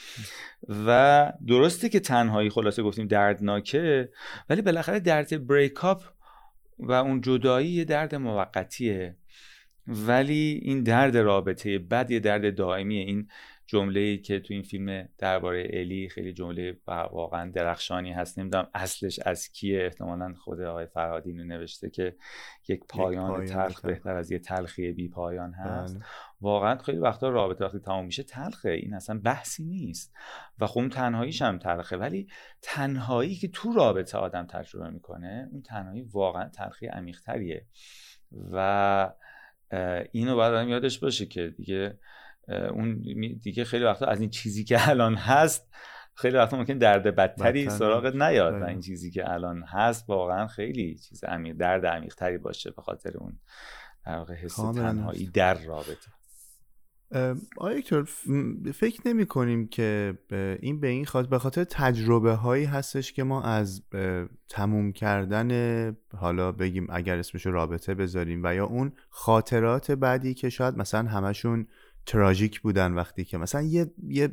و درسته که تنهایی خلاصه گفتیم دردناکه ولی بالاخره درد بریکاپ و اون جدایی یه درد موقتیه. ولی این درد رابطه بد یه درد دائمیه. این جمله ای که تو این فیلم درباره الی خیلی جمله واقعا درخشانی هست. نمی‌دونم اصلش از کیه. احتمالا خود آقای فرهادی نوشته که یک پایان, پایان تلخ بهتر از یه تلخی بی پایان هست. بله. واقعا خیلی وقتا رابطه وقتی تمام میشه تلخه. این اصلا بحثی نیست. و خب اون تنهاییش هم تلخه. ولی تنهایی که تو رابطه آدم تجربه می‌کنه اون تنهایی واقعا تلخی عمیقتریه. و اینو باید آدم یادش باشه که دیگه اون دیگه خیلی وقتا از این چیزی که الان هست خیلی وقتا ممکن درد بدتری سراغت نیاد و این چیزی که الان هست واقعا خیلی چیز عمیق درد عمیقتری باشه به خاطر اون در واقع حس تنهایی در رابطه. آیا فکر نمی کنیم که این به این خاطر به خاطر تجربه هایی هستش که ما از تموم کردن حالا بگیم اگر اسمش رابطه بذاریم و یا اون خاطرات بعدی که شاید مثلا همشون تراژیک بودن وقتی که مثلا یه, یه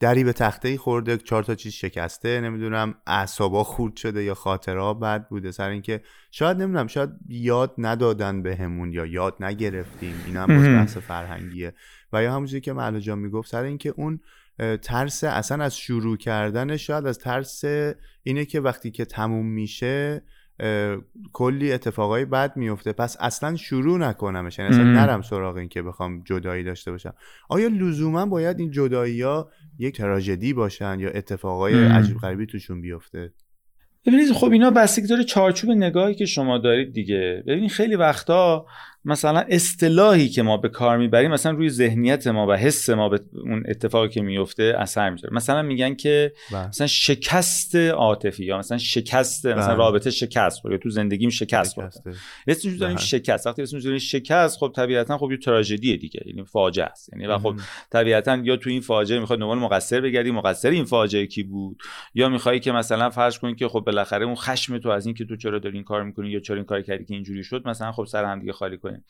دری به تخته خورده چهار تا چیز شکسته نمی‌دونم اعصابا خورد شده یا خاطرها بد بوده سر اینکه شاید نمی‌دونم شاید یاد ندادن بهمون یا یاد نگرفتیم این هم بحث فرهنگیه. و یا همونجوری که معلا جان می‌گفت سر اینکه اون ترس اصلا از شروع کردن شاید از ترس اینه که وقتی که تموم میشه کلی اتفاقای بد میفته. پس اصلا شروع نکنمش. یعنی اصلا نرم سراغ این که بخوام جدایی داشته باشم. آیا لزوما باید این جدایی ها یک تراژدی باشن یا اتفاقای عجیب غریبی توشون بیفته؟ ببینید خب اینا بستگی داره چارچوب نگاهی که شما دارید دیگه. ببینید خیلی وقتا مثلا اصطلاحی که ما به کار می‌بریم مثلا روی ذهنیت ما و حس ما به اون اتفاقی که میفته اثر می‌ذاره مثلا میگن که بله. مثلا شکست عاطفی یا مثلا شکست مثلا بله. رابطه شکست یا تو زندگیم شکست خورد. اسمش رو داریم. شکست وقتی اسمش رو داریم شکست خب طبیعتا خب یه تراژدیه دیگه یعنی فاجعه است یعنی و خب. طبیعتا یا تو این فاجعه می‌خواد دنبال مقصر بگردی مقصر این فاجعه کی بود یا می‌خوای که مثلا فرض کنی که خب بالاخره اون خشم تو از این که تو چرا داری این کار می‌کنی یا چرا این کار کردی که اینجوری شد مثلا خب سر هم دیگه خالی کنیم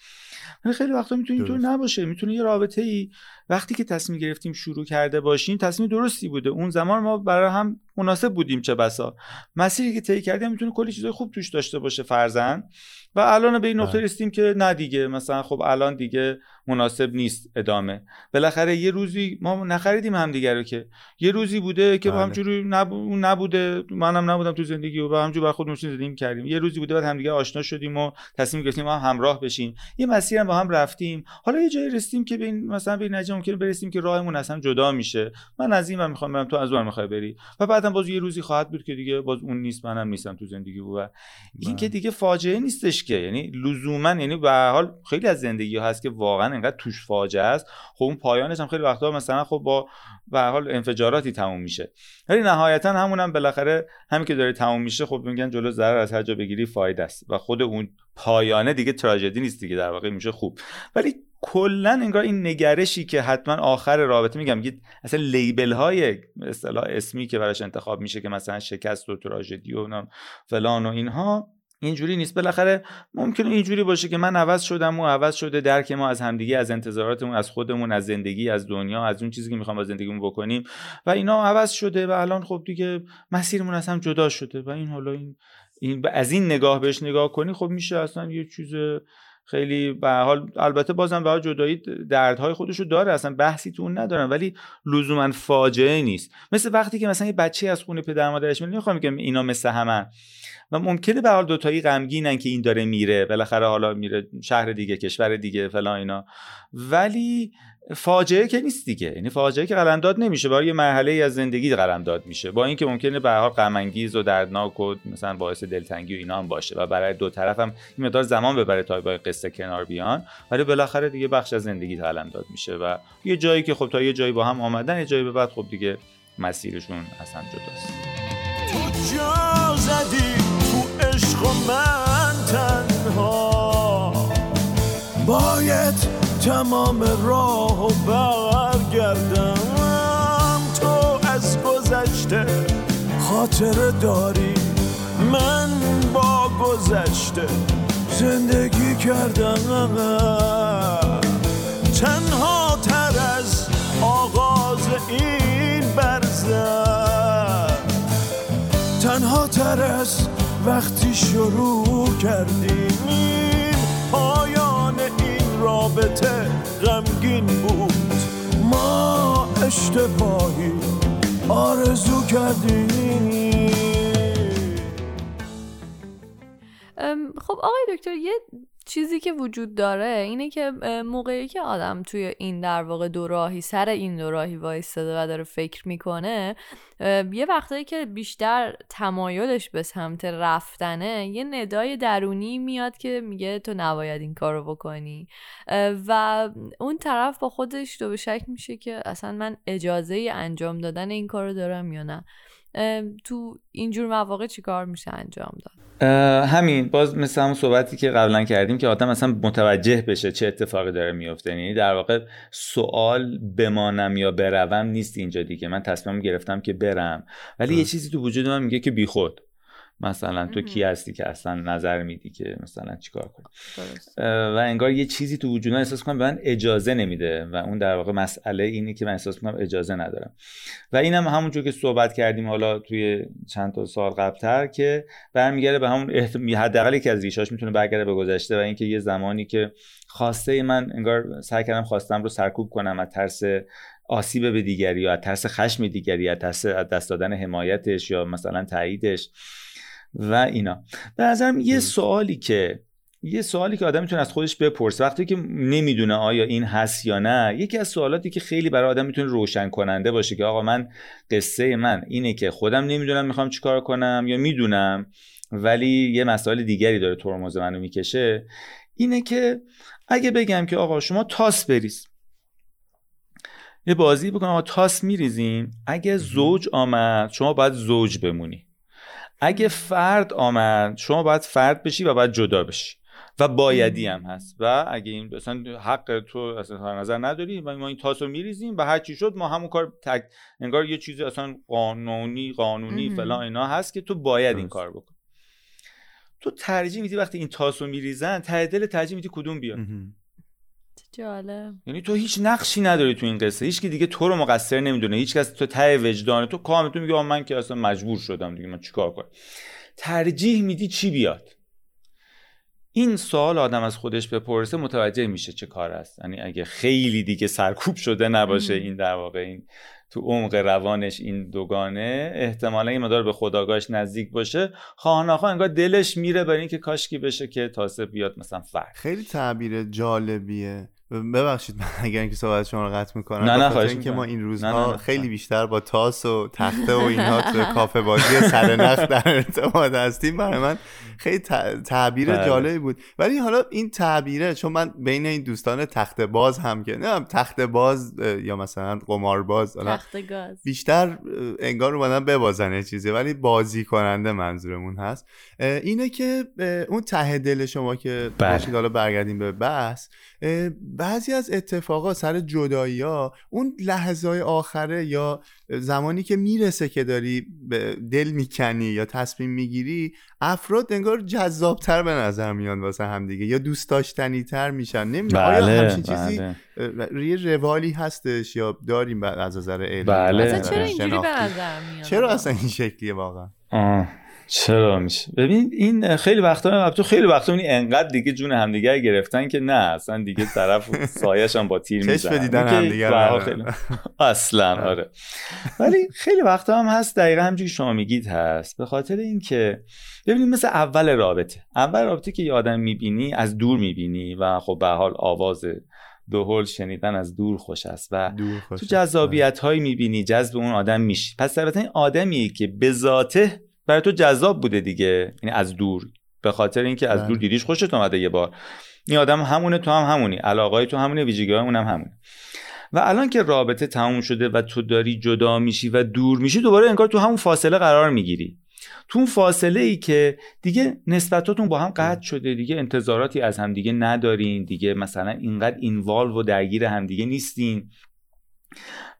ولی خیلی وقتا می‌تونه اینطور. نباشه. می‌تونه یه رابطه ای وقتی که تصمیم گرفتیم شروع کرده باشیم تصمیم درستی بوده. اون زمان ما برای هم مناسب بودیم چه بسا. مسیری که طی کردیم می‌تونه کلی چیزای خوب توش داشته باشه فرزن و الان به این نقطه بله. رسیدیم که نه دیگه. مثلا خب الان دیگه مناسب نیست ادامه. بالاخره یه روزی ما نخریدیم همدیگه رو که. یه روزی بوده که با بله. همجوری نب... اون نبوده. منم نبودم تو زندگی و با همجوری بر خودمون زندگی کردیم. یه روزی بوده بعد همدیگه آشنا شدیم و تصمیم گرفتیم ما هم همراه بشیم. یه مسیر هم با هم رفتیم. حالا یه جایی رسیدیم که به مثلا به نتیجه ممکنه برسیم که راهمون اصلا جدا میشه. من از این ور می‌خوام برم تو از اون می‌خوای بری. و بعدم باز یه روزی خواهد بود که دیگه باز اون نیست منم نیستم تو زندگی و این بله. که دیگه فاجعه نیستش که. یعنی لزوما یعنی به حال خیلی از زندگی ها هست که واقعا انقدر توش فاجعه است. خب اون پایانش هم خیلی وقتا مثلا خب با به حال انفجاراتی تموم میشه. ولی نهایتا همون هم بالاخره همین که داره تموم میشه خب میگن جلو ضرر از هر جا بگیری فایده است و خود اون پایانه دیگه تراژدی نیست دیگه در واقع میشه خوب. ولی کلا انگار این نگرشی که حتما آخر رابطه میگم یه اصلا لیبل های اصطلاح اسمی که براش انتخاب میشه که مثلا شکست و تراژدی و فلان و اینها اینجوری نیست. بالاخره ممکنه اینجوری باشه که من عوض شدم و عوض شده درک ما از همدیگه از انتظاراتمون از خودمون از زندگی از دنیا از اون چیزی که می‌خوام با زندگیمون بکنیم. و اینا عوض شده و الان خب دیگه مسیرمون از هم جدا شده. و این حالا این, این از این نگاه بهش نگاه کنی خب میشه اصلا یه چیز خیلی به حال البته بازم به جدایی دردهای خودشو داره. اصلا بحثی تو اون ندارم ولی لزوما فاجعه نیست. مثل وقتی که مثلا یه بچه از خونه پدر مادرش میاد نمی‌خوام بگم اینا مثل همه و ممکنه به حال دوتایی غمگینن که این داره میره بالاخره حالا میره شهر دیگه کشور دیگه فلان اینا. ولی فاجعه که نیست دیگه. یعنی فاجعه که قلمداد نمیشه برای یه مرحله از زندگی قلمداد میشه. با اینکه ممکنه به حال غم و دردناک و مثلا باعث دلتنگی و اینا هم باشه و برای دو طرف هم این مقدار زمان ببره تا با قصه کنار بیان. ولی بالاخره دیگه بخش از زندگی قلمداد میشه و یه جایی که خب تا یه جایی با هم آمدن یه جایی به بعد خب دیگه مسیرشون اصلا جداست. تو جا زدی تو عشق و من تنها. باید تمام راه و برگردم. تو از گذشته خاطره داری من با گذشته زندگی کردم. تنها تر از آغاز این برزن تر از وقتی شروع کردیم این پایان این رابطه غمگین بود. ما اشتباهی آرزو کردیم. خب آقای دکتر یه چیزی که وجود داره اینه که موقعی که آدم توی این در واقع دوراهی سر این دوراهی وایستاده و داره فکر می‌کنه یه وقتایی که بیشتر تمایلش به سمت رفتنه یه ندای درونی میاد که میگه تو نباید این کارو بکنی. و اون طرف با خودش دو به شک میشه که اصلا من اجازه انجام دادن این کارو دارم یا نه. تو اینجور مواقع چی کار میشه انجام داد؟ همین باز مثل همون صحبتی که قبلا کردیم که آدم اصلا متوجه بشه چه اتفاقی داره میفته. یعنی در واقع سوال بمانم یا بروم نیست اینجا دیگه. من تصمیم گرفتم که برم. ولی یه درست. چیزی تو وجود من میگه که بیخود. مثلا تو. کی هستی که اصلا نظر میدی که مثلا چیکار کنی؟ و انگار یه چیزی تو وجود من احساس کنم به من اجازه نمیده و اون در واقع مسئله اینه که من احساس کنم اجازه ندارم. و اینم همونجور که صحبت کردیم حالا توی چند تا سال قبلتر که برمیگرده به همون احت... حداقل یکی از ریشاش می‌تونه برگرده به گذشته و اینکه یه زمانی که خواسته من انگار سعی کردم خواستم رو سرکوب کنم از ترس آسیب به دیگری یا از ترس خشم دیگری یا از ترس از دست دادن حمایتش یا مثلا تاییدش. و اینا. به نظرم یه. سوالی که یه سوالی که آدم می‌تونه از خودش بپرسه. وقتی که نمی‌دونه آیا این هست یا نه یکی از سوالاتی که خیلی برای آدم می‌تونه روشن کننده باشه که آقا من قصه من اینه که خودم نمی‌دونم می‌خوام چیکار کنم یا می‌دونم ولی یه مسائل دیگری داره ترمز منو می‌کشه. اینه که اگه بگم که آقا شما تاس بریز. یه بازی بکنم آقا تاس میریزیم. اگه زوج آمد شما باید زوج بمونی. اگه فرد آمد شما باید فرد بشی و باید جدا بشی. و بایدی هم هست. و اگه این مثلا حق تو اصلا نظر نداری و ما این تاس رو میریزیم و هر چی شد ما همون کار تک انگار یه چیزی اصلا قانونی قانونی فلان اینا هست که تو باید این کار بکن تو ترجیح میدی وقتی این تاس رو میریزن ته دل ترجیح میدی کدوم بیاد. جالب. یعنی تو هیچ نقشی نداری تو این قصه. هیچ که دیگه تو رو مقصر نمی‌دونه. هیچ کس تو ته وجدان تو کامل تو میگه من که اصلا مجبور شدم دیگه من چیکار کنم؟ ترجیح میدی چی بیاد؟ این سوال آدم از خودش بپرسه متوجه میشه چه کار است. یعنی اگه خیلی دیگه سرکوب شده نباشه این در واقع این تو عمق روانش این دوگانه احتمالا این مدار به خداگاهش نزدیک باشه. خواهناخواه انگار دلش میره برای اینکه کاشکی بشه که تاسه بیاد مثلا فرق خیلی تعبیر جالبیه. ببخشید من اگر اینکه صحبت شما رو قطع می‌کنم نه نه خاطر اینکه ما این روزها خیلی بیشتر با تاس و تخته و اینها تو کافه بازی سر نخ در ارتباط هستیم برای من خیلی تعبیر بله. جالبی بود. ولی حالا این تعبیره چون من بین این دوستان تخته باز هم که نه تخته باز یا مثلا قمار باز بیشتر انگار اومدن ببازن چیزی ولی بازی کننده منظورمون هست. اینه که اون ته دل شما که بله. باشید حالا برگردیم به بحث بعضی از اتفاقات سر جدایی ها اون لحظه های آخره یا زمانی که می‌رسه که داری دل می‌کنی یا تصمیم می‌گیری افراد انگار جذابتر به نظر میان واسه همدیگه یا دوست داشتنی تر میشن. نمی‌دونم بله، آیا همچین چیزی بله. روالی هستش یا داریم از نظر علمی؟ بله. چرا اینجوری به نظر میاد؟ چرا اصلا این شکلیه واقعا؟ چرا میشه؟ ببین این خیلی وقتا تو خیلی وقتا این انقدر دیگه جون همدیگه گرفتن که نه اصلا دیگه طرف سایش هم با تیر می‌زنه. دیدن همدیگه خیلی... اصلا آره. ولی خیلی وقتا هم هست دقیقا همجوری شما میگید هست. به خاطر اینکه ببینید مثل اول رابطه. اول رابطه که یه آدم می‌بینی از دور می‌بینی و خب به حال آواز هول شنیدن از دور خوش است و تو جذابیت هایی می‌بینی جذب اون آدم میشی. پس طبیعتا این آدمی که به ذاته برای تو جذاب بوده دیگه. یعنی از دور. به خاطر اینکه از دور بله. دیدیش خوشت اومده یه بار. این آدم همونه تو هم همونی. علاقای تو همونه ویژگی اونم همونه. و الان که رابطه تموم شده و تو داری جدا میشی و دور میشی دوباره انگار تو همون فاصله قرار می‌گیری. تو اون فاصله ای که دیگه نسبتاتون با هم قطع شده دیگه انتظاراتی از هم دیگه ندارین دیگه مثلا اینقدر اینوالو و درگیر همدیگه نیستین.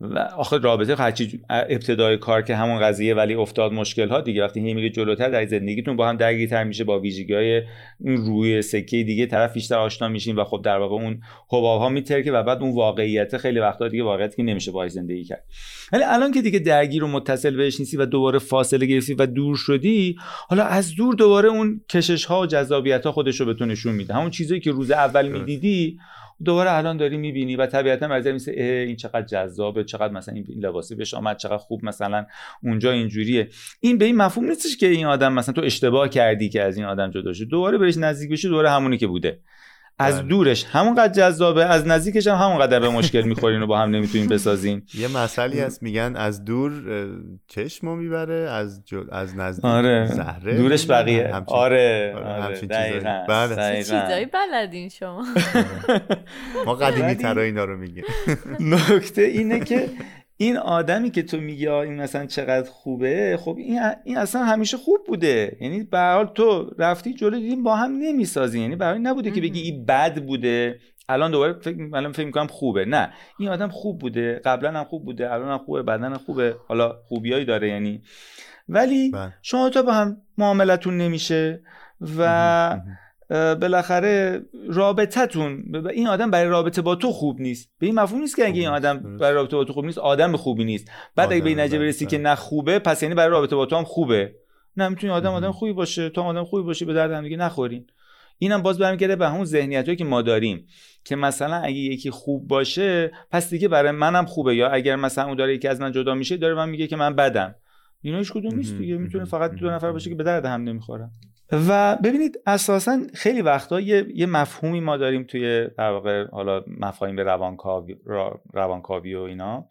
و آخه رابطه هرچی ابتدای کار که همون قضیه ولی افتاد مشکل ها دیگه وقتی هی میره جلوتر در زندگیتون با هم درگیرتر میشه با ویژگی های روی سکه دیگه طرف بیشتر آشنا میشین و خب در واقع اون حباب ها میترکه و بعد اون واقعیت خیلی وقتا دیگه واقعیت که نمیشه باهاش زندگی کرد. ولی الان که دیگه درگیر و متصل بهش نیستی و دوباره فاصله گرفتی و دور شدی حالا از دور دوباره اون کشش ها و جذابیت ها خودش رو به تو نشون میده. همون چیزی که روز اول می‌دیدی دوباره الان داری می‌بینی و طبیعتا مرزه میسه این چقدر جذابه چقدر مثلا این لباسی بهش آمد چقدر خوب مثلا اونجا اینجوریه. این به این مفهوم نیستش که این آدم مثلا تو اشتباه کردی که از این آدم جدا شد. دوباره بهش نزدیک بشی دوباره همونی که بوده. از بله. دورش همونقدر جذابه از نزدیکش هم همونقدر به مشکل می‌خورین و با هم نمی‌تونین بسازین یه مسئله هست میگن از دور چشمو می‌بره از از نزدیک آره. زهره دورش بقیه همچین... آره, آره. همچین دقیقاً. بله. چیزایی بلدین شما ما قدیمی ترا اینا رو میگیم نکته اینه که این آدمی که تو میگی این مثلا چقدر خوبه خب این, این اصلا همیشه خوب بوده. یعنی به حال تو رفتی جلو دیدیم با هم نمی‌سازی. یعنی برای نبوده که بگی این بد بوده. الان دوباره فکر الان فکر می‌کنم خوبه. نه. این آدم خوب بوده. قبلا هم خوب بوده الان هم خوبه بعدا هم خوبه. حالا خوبیایی داره یعنی. ولی بله. شما تو با هم معاملتون نمیشه و بالاخره رابطتون این آدم برای رابطه با تو خوب نیست. به این مفهوم نیست که اگه این آدم برای رابطه با تو خوب نیست آدم خوبی نیست. بعد اگه به این نتیجه برسی که نه خوبه پس یعنی برای رابطه با تو هم خوبه. نه می‌تونی آدم آدم خوبی باشه تو آدم خوبی باشی به درد هم دیگه نخورین. اینم باز برمیگرده به همون ذهنیتی که ما داریم. که مثلا اگه یکی خوب باشه پس دیگه برای منم خوبه. یا اگر مثلا اون داره یکی از من جدا میشه داره من میگه که من بدم. اینا هیچ کدوم نیست دیگه. می‌تونه فقط دو نفر باشه که به درد هم نمی‌خورن و ببینید اساسا خیلی وقتا یه, یه مفهومی ما داریم توی در واقع حالا مفاهیم روانکاوی روانکاوی و اینا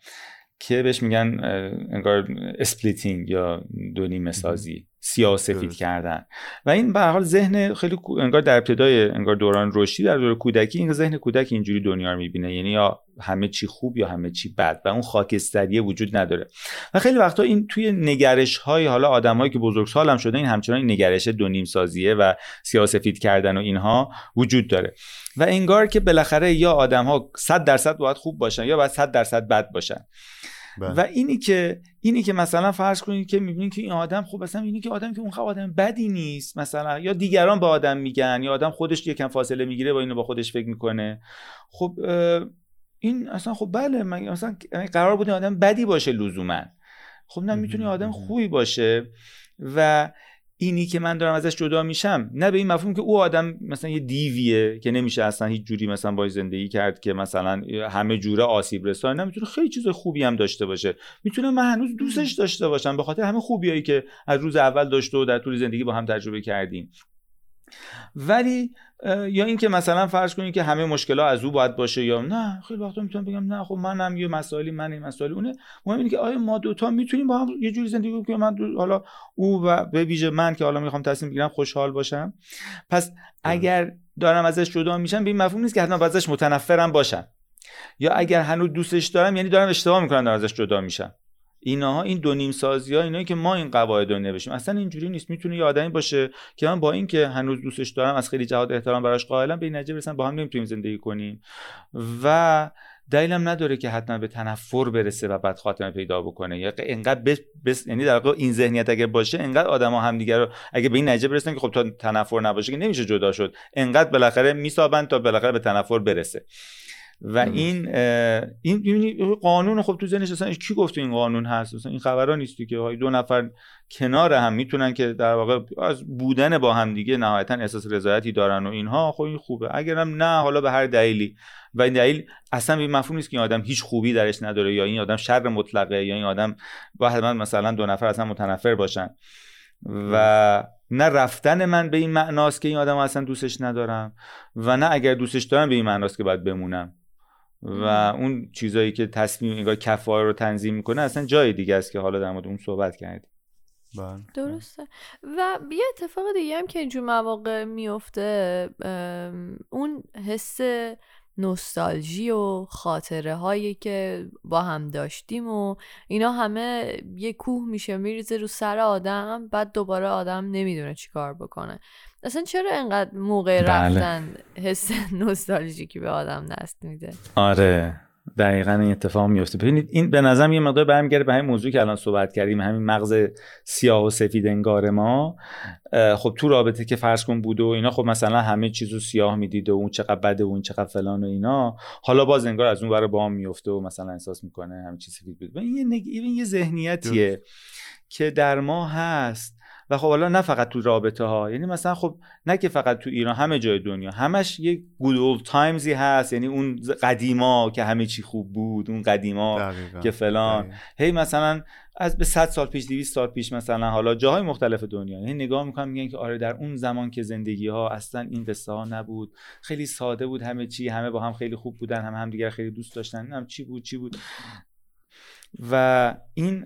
که بهش میگن انگار splitting یا دو نیمه سازی. سیاه سفید کردن. و این به حال ذهن خیلی انگار در ابتدای انگار دوران رشدی در دور کودکی این ذهن کودک اینجوری دنیا رو می‌بینه. یعنی یا همه چی خوب یا همه چی بد و اون خاکستری وجود نداره. و خیلی وقتا این توی نگرش های حالا آدمایی که بزرگسال هم شده این همچنان این نگرش دو نیم سازیه و سیاسفید کردن و اینها وجود داره. و انگار که بالاخره یا آدم ها 100 درصد باید خوب باشن یا باید 100 درصد بد باشن. و اینی که اینی که مثلا فرض کنید که می‌بینید که این آدم خب مثلا اینی که آدم که اون آدم بدی نیست مثلا یا دیگران به آدم میگن یا آدم خودش یکم فاصله می‌گیره با اینو با خودش فکر می‌کنه. خب این اصلا خب بله مثلا قرار بود آدم بدی باشه لزوما. خب نه می‌تونه آدم خوبی باشه. و اینی که من دارم ازش جدا میشم نه به این مفهوم که او آدم مثلا یه دیویه که نمیشه اصلا هیچ جوری مثلا با زندگی کرد که مثلا همه جوره آسیب رسان نه می‌تونه خیلی چیز خوبی هم داشته باشه. می‌تونه من هنوز دوستش داشته باشم به خاطر همه خوبیایی که از روز اول داشته و در طول زندگی با هم تجربه کردیم. ولی یا اینکه مثلا فرض کنید که همه مشکلات از او باید باشه یا نه خیلی وقتا می‌تونم بگم نه خب منم یه مسائلی من این مسائلی. اونه مهم اینه که آیا ما دوتا می‌تونیم با هم یه جوری زندگی کنیم که من حالا او و به ویژه من که حالا می‌خوام تصمیم بگیرم خوشحال باشم. پس اگر دارم ازش جدا میشم به این مفهوم نیست که حتما ازش متنفرم باشم. یا اگر هنوز دوستش دارم یعنی دارم اشتباه می‌کنم دارم ازش جدا میشم. اینها این دو نیم سازی ها اینایی که ما این قواعد رو نوشیم اصلا اینجوری نیست. می‌تونه یه آدمی باشه که من با اینکه هنوز دوستش دارم از خیلی جهات احترام براش قائلم به این نتیجه برسن با هم نمی‌تونیم زندگی کنیم. و دلیلم نداره که حتما به تنفر برسه و بعد خاتمه پیدا بکنه. یا انقدر بس, بس یعنی در این ذهنیت اگر باشه انقدر آدما همدیگه رو اگه به این نتیجه برسن که خب تا تنفر نباشه که نمیشه جدا شد انقدر بالاخره میسابن تا بالاخره به تنفر برسه. و این این قانون خب تو ذهنش اصلا کی گفته این قانون هست؟ اصلا این خبرها نیستی که دو نفر کنار هم می‌تونن که در واقع از بودن با هم دیگه نهایتا احساس رضایتی دارن و اینها. خب این خوبه. اگرم نه حالا به هر دلیلی. و این دلیل اصلا به مفهوم نیست که این آدم هیچ خوبی درش نداره یا این آدم شر مطلقه یا این آدم باید مثلا دو نفر اصلا متنفر باشن. و نه رفتن من به این معناست که این آدم اصلا دوستش ندارم و نه اگر دوستش دارم به این معناست که باید بمونم. و اون چیزایی که تصمیم انگار کفاره رو تنظیم می‌کنه اصلا جای دیگه است که حالا در مورد اون صحبت کردیم. بله. درسته. و یه اتفاق دیگه هم که اینجور مواقع میفته اون حس نوستالژی و خاطره هایی که با هم داشتیم و اینا همه یه کوه میشه میریزه رو سر آدم بعد دوباره آدم نمی‌دونه چی کار بکنه. اصلا چرا انقدر موقع بله. رفتن حس نوستالژیکی به آدم دست میده؟ آره. دقیقا این اتفاق میفته ببینید این به نظرم یه مقدار برمیگرده به همین موضوعی که الان صحبت کردیم همین مغز سیاه و سفید انگار ما. خب تو رابطه که فرض کن بوده و اینا خب مثلا همه چیزو سیاه می‌دیده و اون چقدر بده و اون چقدر فلان و اینا. حالا باز انگار از اون برای با هم میفته و مثلا احساس می‌کنه همه چیز سفید بود. این یه, نگ... این یه ذهنیتیه که در ما هست. و خب حالا نه فقط تو رابطه ها یعنی مثلا خب نه که فقط تو ایران همه جای دنیا همش یه گود اول تایمزی هست یعنی اون قدیما که همه چی خوب بود اون قدیما که فلان. هی مثلا از به 100 سال پیش 200 سال پیش مثلا حالا جاهای مختلف دنیا یعنی نگاه می‌کنم میگن که آره در اون زمان که زندگی ها اصلا این قصه ها نبود خیلی ساده بود همه چی همه با هم خیلی خوب بودن هم همدیگر خیلی دوست داشتن هم چی بود چی بود. و این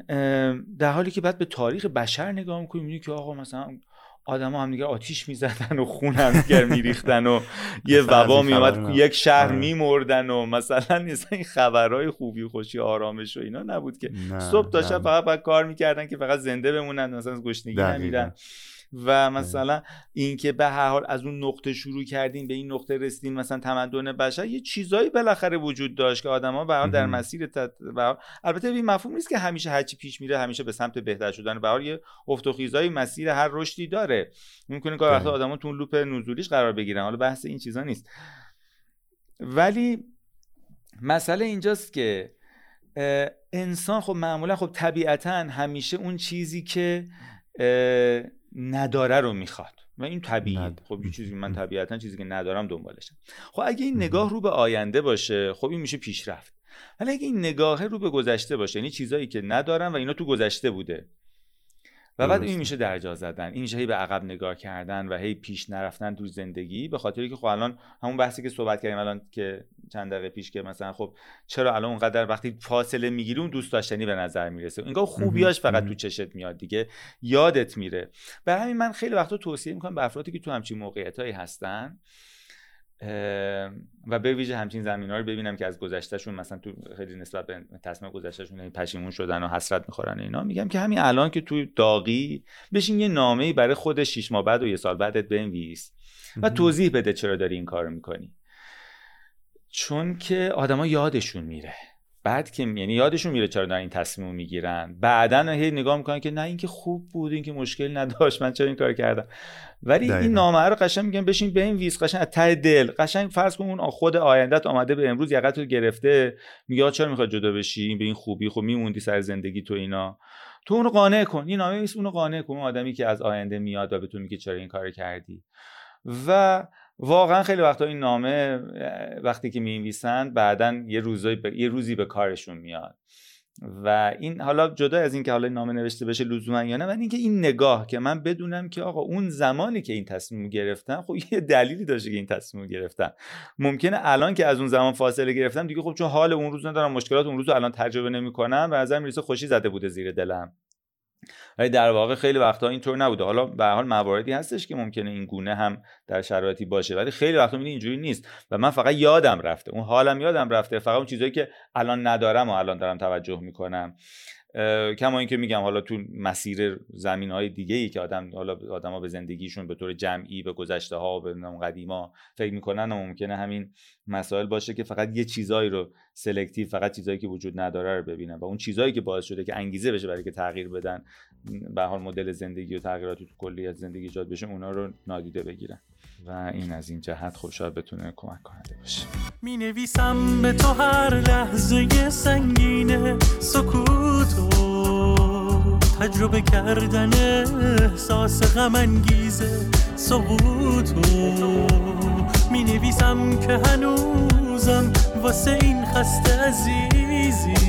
در حالی که بعد به تاریخ بشر نگاه می‌کنیم می‌بینی که آقا مثلا آدما هم دیگه آتیش می‌زدن و خون هم دیگر میریختن و یه وبا میومد یک شهر آره. میمردن و مثلا این خبرهای خوبی خوشی آرامش و اینا نبود که. صبح تا شب فقط باید کار می‌کردن که فقط زنده بمونن مثلا گشنگی نمیرن. و مثلا اینکه به هر حال از اون نقطه شروع کردیم به این نقطه رسیدیم مثلا تمدن بشر یه چیزایی بالاخره وجود داشت که آدما به در مسیر تد... البته این مفهوم نیست که همیشه هرچی پیش میره همیشه به سمت بهتر شدن. به یه افت و خیزای مسیر هر رشدی داره. ممکنه که وقتا آدما تو لوپ نزولیش قرار بگیرن. حالا بحث این چیزا نیست. ولی مسئله اینجاست که انسان خب معمولا خب طبیعتا همیشه اون چیزی که نداره رو می‌خواد. و این طبیعی خب این چیزی من طبیعتا چیزی که ندارم دنبالشم. خب اگه این نگاه رو به آینده باشه خب این میشه پیشرفت. ولی اگه این نگاه رو به گذشته باشه یعنی چیزایی که ندارم و اینا تو گذشته بوده و بعد این میشه درجا زدن. این میشه هی به عقب نگاه کردن و هی پیش نرفتن تو زندگی به خاطری که خب الان همون بحثی که صحبت کردیم الان که چند دقیقه پیش که مثلا خب چرا الان اونقدر وقتی فاصله می‌گیری اون دوست داشتنی به نظر می‌رسه. اینگاه خوبیاش فقط تو چشت میاد دیگه. یادت میره. برای همین من خیلی وقتا توصیه می‌کنم به افرادی که تو همچین موقعیتایی هستن و به ویژه همچین زمین ها رو ببینم که از گذشتهشون مثلا تو خیلی نسبت به تصمیم گذشتهشون یعنی پشیمون شدن و حسرت می‌خورن اینا میگم که همین الان که توی داغی بشین یه نامه برای خود شیش ماه بعد و یه سال بعدت بنویس و توضیح بده چرا داری این کارو می‌کنی. چون که آدما یادشون میره. بعد که یعنی یادشون میره چرا دارن این تصمیم می‌گیرن. بعدا هی نگاه می‌کنن که نه اینکه خوب بود اینکه مشکل نداشت من چرا این کار کردم؟ ولی دقیقا. این نامه رو قشنگ میگن بشین به این ویس قشنگ از ته دل. قشنگ فرض کن اون خود آیندت آمده به امروز یقت رو گرفته میگه چرا می‌خواد جدا بشی؟ به این خوبی خب میموندی سر زندگی تو اینا. تو اونو قانع کن. این نامه اونو قانع کن. اون آدمی که از آینده میاد و به تو میگه چرا این کار کردی. و واقعا خیلی وقتا این نامه وقتی که می‌نویسن بعدا یه روزی یه روزی به کارشون میاد. و این حالا جدا از اینکه حالا نامه نوشته بشه لزوما یا نه ولی اینکه این نگاه که من بدونم که آقا اون زمانی که این تصمیم گرفتن خب یه دلیلی داشته که این تصمیم گرفتن. ممکنه الان که از اون زمان فاصله گرفتم دیگه خب چون حال اون روز ندارم مشکلات اون روز الان تجربه نمی‌کنم و نظر می‌رسه خوشی زده بوده زیر دلم. ولی در واقع خیلی وقتا اینطور نبوده. حالا به حال مواردی هستش که ممکنه این گونه هم در شرایطی باشه ولی خیلی وقتا می‌بینی اینجوری نیست و من فقط یادم رفته. اون حالم یادم رفته. فقط اون چیزایی که الان ندارم و الان دارم توجه می‌کنم. کما اینکه میگم حالا تو مسیر زمین های دیگه ای که آدم حالا آدما به زندگیشون به طور جمعی به گذشته ها به قدیما فکر می‌کنن و ممکنه همین مسائل باشه که فقط یه چیزایی رو سلکتیو فقط چیزایی که وجود نداره رو ببینن و اون چیزایی که باعث شده که انگیزه بشه برای که تغییر بدن به حال مدل زندگی و تغییراتی تو کلیت زندگی ایجاد بشه اونا رو نادیده بگیرن و این از این جهت شاید بتونه کمک کننده باشه. می نویسم به تو هر لحظه سنگینه سکوت و تجربه کردن احساس غم انگیزه سقوط می نویسم که هنوزم واسه این خسته عزیزی.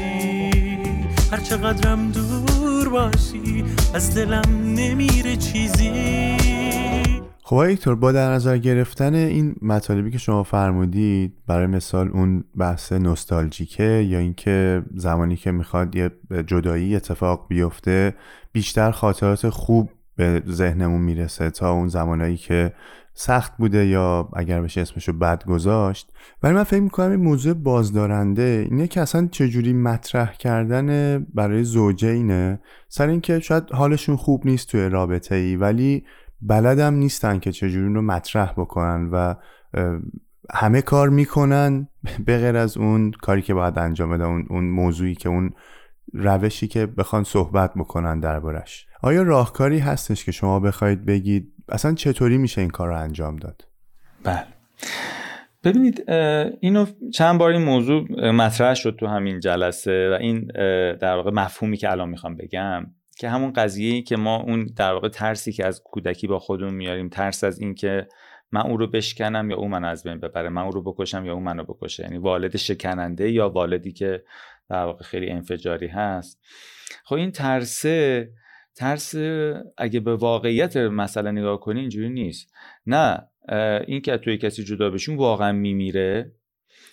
هر چقدرم دور باشی از دلم نمیره چیزی. خب ایکتور با در نظر گرفتن این مطالبی که شما فرمودید برای مثال اون بحث نوستالژیکه یا اینکه زمانی که می‌خواد یه جدایی اتفاق بیفته بیشتر خاطرات خوب به ذهنمون می‌رسه تا اون زمانایی که سخت بوده یا اگر بشه اسمشو بد گذاشت. ولی من فکر می‌کنم این موضوع بازدارنده اینه که اصلا چجوری مطرح کردن برای زوجه اینه. سر اینکه شاید حالشون خوب نیست توی رابطه ای ولی بلدم نیستن که چجوری رو مطرح بکنن و همه کار می‌کنن. به غیر از اون کاری که باید انجام بدن اون, اون موضوعی که اون روشی که بخوان صحبت بکنن دربارش. آیا راهکاری هستش که شما بخواید بگید اصلا چطوری میشه این کار رو انجام داد؟ بله. ببینید اینو چند بار این موضوع مطرح شد تو همین جلسه و این در واقع مفهومی که الان می‌خوام بگم. که همون قضیه که ما اون در واقع ترسی که از کودکی با خودمون میاریم ترس از اینکه من او رو بشکنم یا او من از بین ببره من او رو بکشم یا او منو بکشه. یعنی والد شکننده یا والدی که در واقع خیلی انفجاری هست. خب این ترسه ترس اگه به واقعیت مسئله نگاه کنی اینجوری نیست. نه این که توی کسی جدا بشون واقعا میمیره.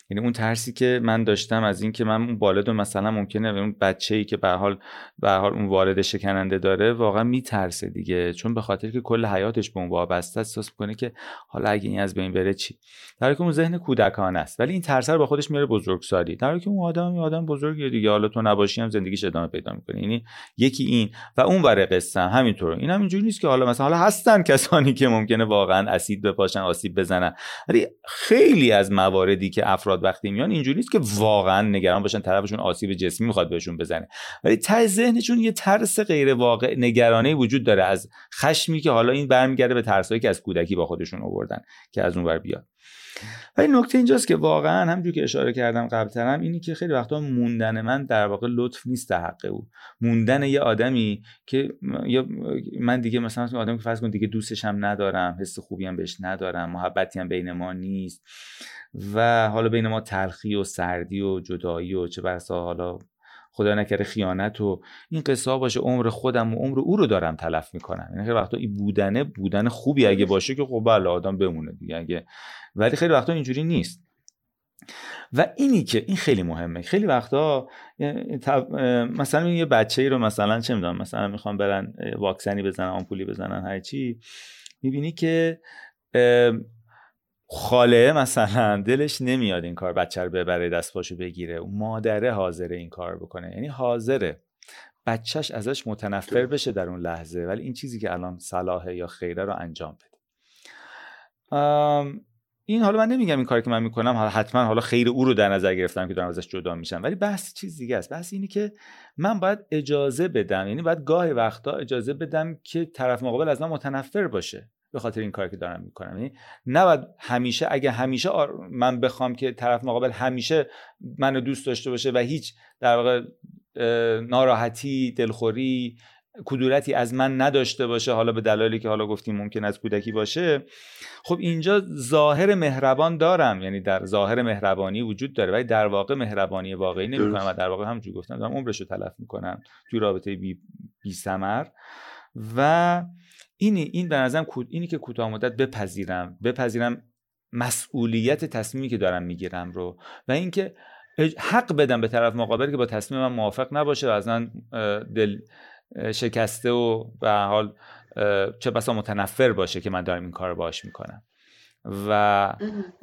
یعنی اون ترسی که من داشتم از اینکه من اون والد مثلا ممکنه اون بچه ای که به حال به حال اون والد شکننده داره واقعا میترسه دیگه. چون به خاطر که کل حیاتش به اون وابسته است احساس می‌کنه که حالا اگه این از بین بره چی؟ در که اون ذهن کودکانه است. ولی این ترس رو با خودش میاره بزرگسالی. در که اون آدم یه آدم بزرگی دیگه. حالا تو نباشی هم زندگیش ادامه پیدا می‌کنه. یعنی یکی این و اون بره قصه همینطور. این هم اینجوری نیست که حالا مثلا حالا هستن کسانی که ممکنه واقعا اسید بپاشن آسیب بزنن. ولی خیلی از مواردی که افراد وقتی میان اینجوری نیست که واقعا نگران باشن طرفشون آسیب جسمی می‌خواد بهشون بزنه. ولی ته ذهنشون یه ترس غیر واقع نگرانی وجود داره از خشمی که حالا این برمیگرده به ترسایی که از کودکی با خودشون آوردن که از اون ور بیاد. ولی نکته اینجاست که واقعا همجور که اشاره کردم قبلترم اینی که خیلی وقتا موندن من در واقع لطف نیست حق او. موندن یه آدمی که یا من دیگه مثلا آدمی که فرض کن دیگه دوستش هم ندارم حس خوبی هم بهش ندارم محبتی هم بین ما نیست. و حالا بین ما تلخی و سردی و جدایی و چه بسا حالا خدا نکره خیانت و این قصه ها باشه عمر خودم و عمر او رو دارم تلف می‌کنم. یعنی خیلی وقتا این بودنه بودن خوبی اگه باشه که خب بله آدم بمونه دیگه اگه. ولی خیلی وقتا اینجوری نیست. و اینی که این خیلی مهمه. خیلی وقتا مثلا یه بچه ای رو مثلا چه می‌دونم مثلا می‌خوام برن واکسنی بزنن آمپولی بزنن هر چی می‌بینی که خاله مثلا دلش نمیاد این کار بچه رو ببره دست پاشو بگیره. و مادره حاضره این کار بکنه. یعنی حاضره. بچهش ازش متنفر بشه در اون لحظه. ولی این چیزی که الان صلاحه یا خیره رو انجام بده. این حالا من نمیگم این کاری که من می‌کنم حالا حتما حالا خیر او رو در نظر گرفتم که دارم ازش جدا میشم. ولی بحث چیز دیگه است. بحث اینی که من باید اجازه بدم. یعنی باید گاهی وقتا اجازه بدم که طرف مقابل از من متنفر باشه. به خاطر این کاری که دارم می‌کنم. یعنی نباید همیشه اگه همیشه من بخوام که طرف مقابل همیشه منو دوست داشته باشه و هیچ در واقع ناراحتی دلخوری کدورتی از من نداشته باشه حالا به دلایلی که حالا گفتیم ممکن از کودکی باشه خب اینجا ظاهر مهربان دارم. یعنی در ظاهر مهربانی وجود داره. ولی در واقع مهربانی واقعی نمی‌کنم و در واقع همونجوری گفتم. دارم عمرش رو تلف می‌کنم توی رابطه بی, بی سمر و اینی این به نظرم اینی که کوتاه مدت بپذیرم بپذیرم مسئولیت تصمیمی که دارم می‌گیرم رو و اینکه حق بدم به طرف مقابل که با تصمیم من موافق نباشه و از من دل شکسته و به حال چه بسا متنفر باشه که من دارم این کار رو باش می‌کنم و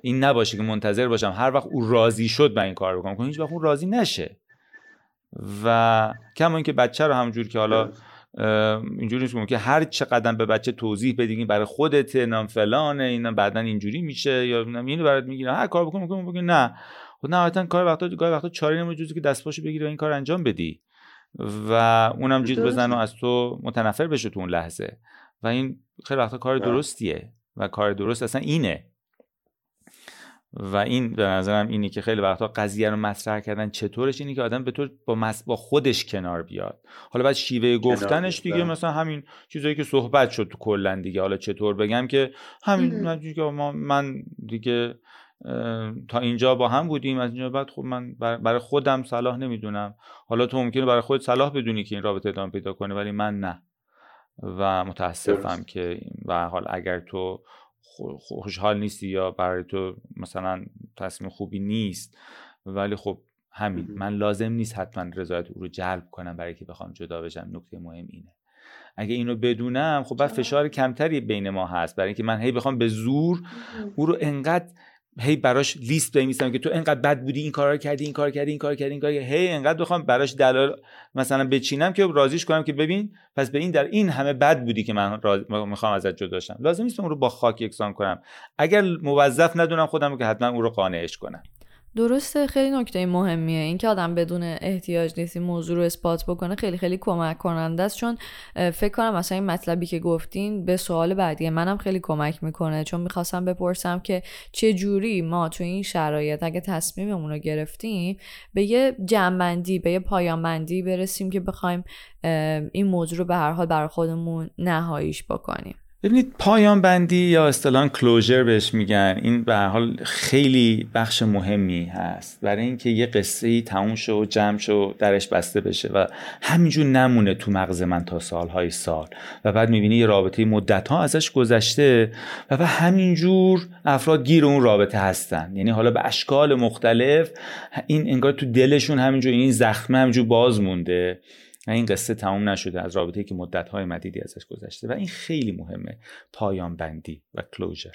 این نباشه که منتظر باشم هر وقت او راضی شد به این کار بکنم کنم هیچ وقت اون راضی نشه و کما اینکه بچه رو همجور که حالا اینجوری نیست که هر چه قدم به بچه توضیح بدی برای خودت نام فلانه اینا بعدا اینجوری میشه یا اینو برات می‌گیره هر کار بکن بکن بکن نه. خب نه کار وقتا گاهی وقتا چاره نمیشه که دست پاشو بگیری و این کار انجام بدی. و اونم جیت بزن و از تو متنفر بشه تو اون لحظه. و این خیلی وقتا کار درستیه. و کار درست اصلا اینه. و این به نظرم اینی که خیلی وقتا قضیه رو مطرح کردن چطورش اینی که آدم به طور با, با خودش کنار بیاد. حالا بعد شیوه گفتنش دیگه مثلا همین چیزایی که صحبت شد تو کلا دیگه. حالا چطور بگم که همین که من دیگه تا اینجا با هم بودیم. از اینجا بعد خب من برای خودم صلاح نمی‌دونم. حالا تو ممکنه برای خود صلاح بدونی که این رابطه ادامه پیدا کنه ولی من نه. و متاسفم که و حال اگر تو خوشحال نیستی یا برای تو مثلا تصمیم خوبی نیست؟ ولی خب همین من لازم نیست حتما رضایت او رو جلب کنم برای که بخوام جدا بشم نکته مهم اینه. اگه اینو بدونم خب بعد فشار کمتری بین ما هست. برای اینکه من هی بخوام به زور او رو انقدر هی براش لیست بنویسم که تو انقدر بد بودی این کارا کردی این کار کردی این کار کردی این کار کردی. هی انقدر بخوام براش دلال مثلا بچینم که راضیش کنم که ببین پس به این در این همه بد بودی که من می‌خوام ازت جدا شم. لازم نیست اون رو با خاک یکسان کنم. اگر موظف ندونم خودم که حتما اون رو قانعش کنم. درسته خیلی نکته مهمیه. اینکه آدم بدون احتیاج نیست این موضوع رو اثبات بکنه خیلی خیلی کمک کننده است. چون فکر کنم مثلا این مطلبی که گفتین به سوال بعدی منم خیلی کمک می‌کنه. چون می‌خواستم بپرسم که چه جوری ما تو این شرایط اگه تصمیممون رو گرفتیم به یه جنبندی به یه پایانبندی برسیم که بخوایم این موضوع رو به هر حال برای خودمون نهاییش بکنیم. ببینید پایان بندی یا اصطلاحا کلوزر بهش میگن. این به حال خیلی بخش مهمی هست. برای اینکه یه قصه ای تموم شو و جمع شو درش بسته بشه و همینجور نمونه تو مغز من تا سالهای سال. و بعد می‌بینی یه رابطه مدت ها ازش گذشته و بعد همینجور افراد گیر اون رابطه هستن. یعنی حالا به اشکال مختلف این انگار تو دلشون همینجور این زخمه همینجور باز مونده. و این قصه تمام نشده از رابطه که مدت های مدیدی ازش گذشته و این خیلی مهمه پایان بندی و کلوزر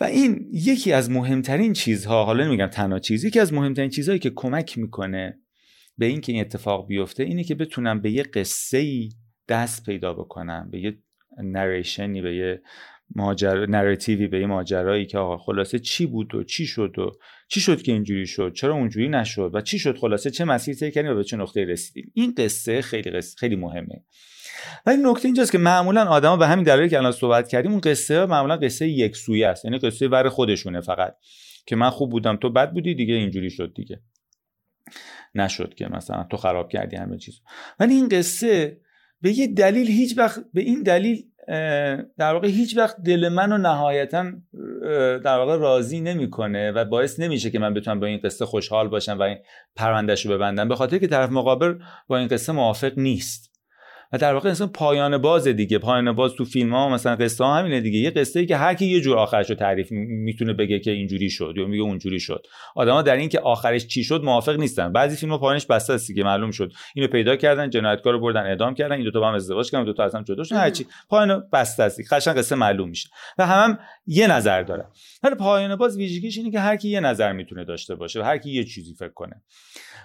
و این یکی از مهمترین چیزها حالا نمیگم تنها چیز یکی از مهمترین چیزهایی که کمک می‌کنه به اینکه این اتفاق بیفته اینه که بتونم به یه قصه ای دست پیدا بکنم به یه نریشنی به یه ماجرا نراتیوی به یه ماجرایی که آقا خلاصه چی بود و چی شد و چی شد که اینجوری شد؟ چرا اونجوری نشد؟ و چی شد خلاصه؟ چه مسیر طی کردیم و به چه نقطه رسیدیم؟ این قصه خیلی قصه خیلی مهمه. ولی نکته اینجاست که معمولا آدما به همین دلایلی که الان صحبت کردیم اون قصه معمولا قصه یک سویه است. یعنی قصه ور خودشونه فقط. که من خوب بودم تو بد بودی دیگه اینجوری شد دیگه. نشد که مثلا تو خراب کردی همه چیز ولی این قصه به یه دلیل هیچ وقت به این دلیل در واقع هیچ وقت دل منو نهایتا در واقع راضی نمی‌کنه و باعث نمیشه که من بتونم با این قصه خوشحال باشم و این پروندهش رو ببندم به خاطر که طرف مقابل با این قصه موافق نیست. و در واقع اصلا پایان باز دیگه پایان باز تو فیلم ها مثلا قصه ها همینه دیگه. یه قصه ای که هر کی یه جور آخرش رو تعریف می‌تونه بگه که اینجوری شد یا میگه اونجوری شد. آدما در این که آخرش چی شد موافق نیستن. بعضی فیلم ها پایانش بسته است که معلوم شد. اینو پیدا کردن جنایتکار رو بردن اعدام کردن این دو تا با هم ازدواج کردن دو تا اصلا جدا شدن هرچی پایان بسته است قشنگ قصه معلوم میشه. و هم, هم یه نظر داره. هر پایان باز ویژگیش اینه که هر کی یه نظر می‌تونه داشته باشه و هر کی یه چیزی فکر کنه.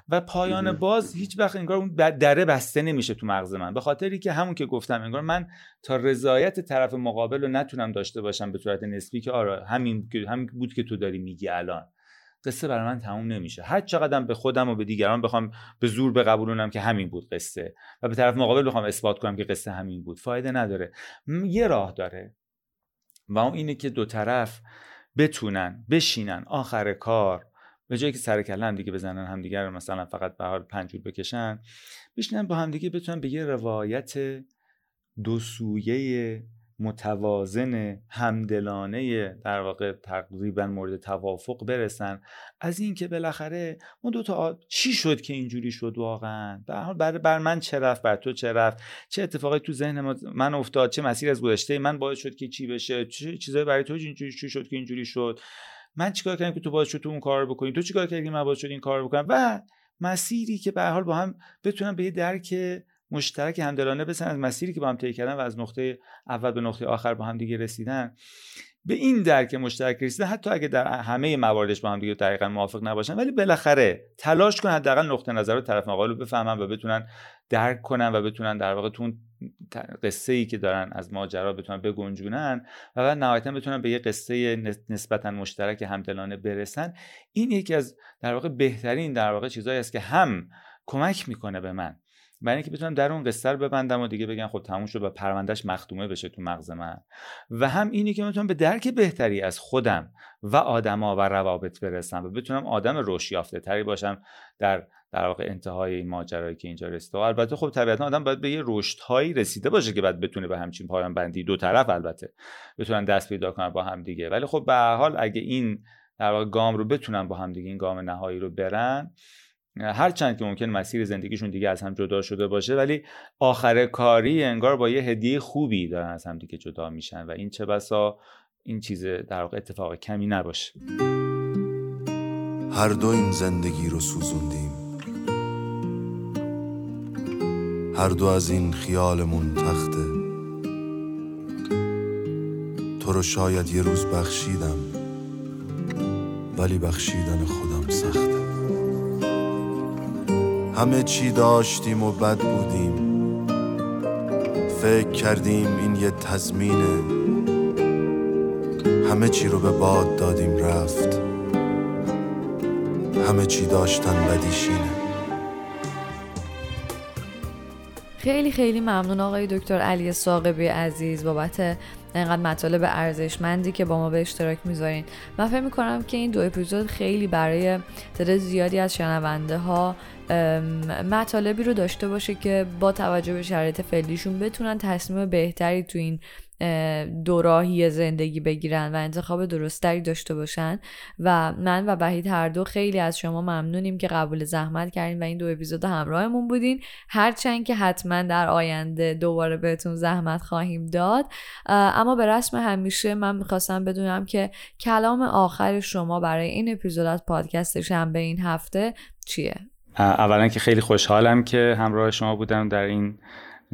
و پایان باز هیچ وقت انگار اون دره بسته نمیشه تو مغز من. به خاطری که همون که گفتم انگار من تا رضایت طرف مقابل رو نتونم داشته باشم به صورت نسبی که آره همین همین بود که تو داری میگی الان. قصه برای من تموم نمیشه. هر چقدر به خودم و به دیگران بخوام به زور بقبولونم که همین بود قصه و به طرف مقابل بخوام اثبات کنم که قصه همین بود فایده نداره. یه راه داره. و اون اینه که دو طرف بتونن بشینن آخر کار. به جایی که سر کله هم دیگه بزنن همدیگه رو مثلا فقط به حال پنجور بکشن بشینن با همدیگه بتونن به یه روایت دو سویه متوازن همدلانه در واقع تقریبا مورد توافق برسن. از اینکه بالاخره اون دو تا چی شد که اینجوری شد واقعا؟ بر, بر من چه رفت؟ بر تو چه رفت؟ چه اتفاقی تو ذهن من افتاد؟ چه مسیر از گذشته من باعث شد که چی بشه؟ چه چیزایی برای تو اینجوری شد که اینجوری شد؟ من چیکار کردم که تو باعث شد تو اون کار رو بکنی؟ تو چیکار کردی من باعث شد این کار رو بکنم؟ و مسیری که به حال با هم بتونن به یه درک مشترک همدلانه بسن از مسیری که با هم طی کردن و از نقطه اول به نقطه آخر با هم دیگه رسیدن. به این درک مشترک رسیدن حتی اگه در همه مواردش با هم دیگه دقیقا موافق نباشن ولی بالاخره تلاش کنن حداقل نقطه نظر طرف مقابل رو بفهمن و بتونن درک کنن و بتونن در واقع تو قصه ای که دارن از ماجرا بتونن بگنجونن و بعد نهایتا بتونن به یه قصه نسبتا مشترک همدلانه برسن. این یکی از در واقع بهترین در واقع چیزهایی است که هم کمک می‌کنه به من. برای اینکه بتونم در اون قصه رو ببندم و دیگه بگم خب تموم شد و پروندهش مختومه بشه تو مغز من. و هم اینی که می‌تونم به درک بهتری از خودم و آدما و روابط برسم و بتونم آدم رشد یافته تری باشم در در واقع انتهای این ماجرایی که اینجا رسیده. و البته خب طبیعتا آدم باید به یه رشدهایی رسیده باشه که بعد بتونه به همچین پایان بندی. دو طرف البته بتونن دست پیدا کنن با هم دیگه. ولی خب به حال اگه این در واقع گام رو بتونن با هم دیگه این گام نهایی رو برن هر چند که ممکن مسیر زندگیشون دیگه از هم جدا شده باشه ولی آخر کاری انگار با یه هدیه خوبی دارن از هم دیگه جدا میشن و این چه بسا این چیز در واقع اتفاق کمی نباشه. هر دو این زندگی رو سوزوندیم. هر دو از این خیالمون تخته. تو رو شاید یه روز بخشیدم ولی بخشیدن خودم سخته. همه چی داشتیم و بد بودیم. فکر کردیم این یه تضمینه. همه چی رو به باد دادیم رفت. همه چی داشتن بدیشینه. خیلی خیلی ممنون آقای دکتر علی ساقبی عزیز بابت اینقدر مطالب ارزشمندی که با ما به اشتراک می‌ذارین. من فکر می‌کنم که این دو اپیزود خیلی برای تعداد زیادی از شنونده ها مطالبی رو داشته باشه که با توجه به شرایط فعلیشون بتونن تصمیم بهتری تو این دوراهی زندگی بگیرن و انتخاب درستری داشته باشن. و من و وحید هر دو خیلی از شما ممنونیم که قبول زحمت کردین و این دو اپیزود همراهمون بودین. هرچند که حتما در آینده دوباره بهتون زحمت خواهیم داد. اما به رسم همیشه من می‌خواستم بدونم که کلام آخر شما برای این اپیزود از پادکست شنبه این هفته چیه؟ اولا که خیلی خوشحالم که همراه شما بودم در این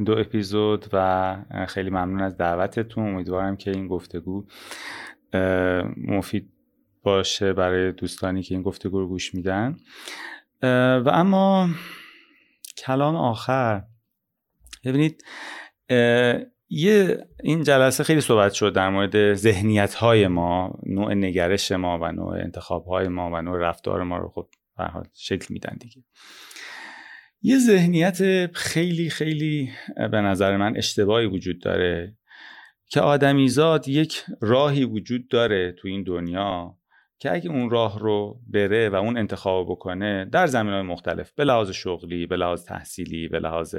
دو اپیزود و خیلی ممنون از دعوتتون. امیدوارم که این گفتگو مفید باشه برای دوستانی که این گفتگو رو گوش میدن. و اما کلام آخر. ببینید یه این جلسه خیلی صحبت شد در مورد ذهنیت های ما نوع نگرش ما و نوع انتخاب های ما و نوع رفتار ما رو خب شکل میدن دیگه. یه ذهنیت خیلی خیلی به نظر من اشتباهی وجود داره که آدمیزاد یک راهی وجود داره تو این دنیا که اگه اون راه رو بره و اون انتخاب بکنه در زمین های مختلف به لحاظ شغلی به لحاظ تحصیلی به لحاظ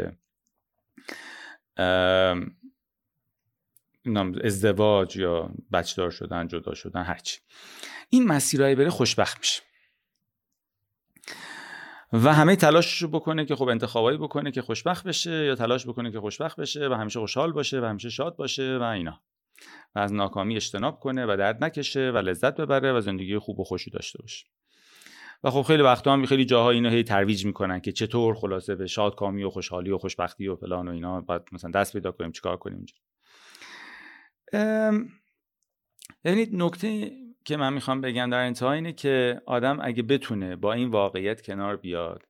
ازدواج یا بچه دار شدن جدا شدن هرچی. این مسیرهای بره خوشبخت میشه. و همه تلاشش رو بکنه که خب انتخابایی بکنه که خوشبخت بشه یا تلاش بکنه که خوشبخت بشه و همیشه خوشحال باشه و همیشه شاد باشه و اینا. و از ناکامی اجتناب کنه و درد نکشه و لذت ببره و زندگی خوب و خوشی داشته باشه. و خب خیلی وقتا هم خیلی جاها اینو هی ترویج می‌کنن که چطور خلاصه به شادکامی و خوشحالی و خوشبختی و فلان و اینا باید مثلا دست پیدا کنیم چیکار کنیم ببینید نکته که من می‌خوام بگم در انتها اینه که آدم اگه بتونه با این واقعیت کنار بیاد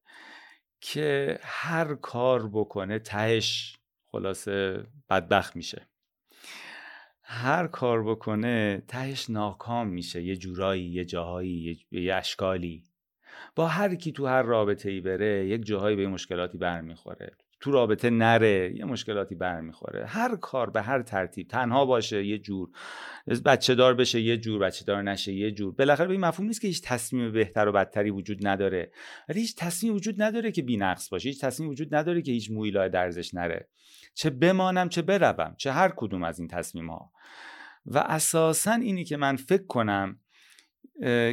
که هر کار بکنه تهش خلاصه بدبخت میشه. هر کار بکنه تهش ناکام میشه. یه جورایی یه جاهایی یه, اشکالی. با هر کی تو هر رابطه ای بره یک جاهایی به مشکلاتی برمیخوره. تو رابطه نره یه مشکلاتی برمیخوره. هر کار به هر ترتیب تنها باشه یه جور بچه دار بشه یه جور بچه دار نشه یه جور. بالاخره به این مفهوم نیست که هیچ تصمیم بهتر و بدتری وجود نداره. ولی هیچ تصمیم وجود نداره که نقص باشه. هیچ تصمیم وجود نداره که هیچ مویلای درزش نره. چه بمانم چه بروم. چه هر کدوم از این تصمیم ها و اساسا اینی که من فکر کنم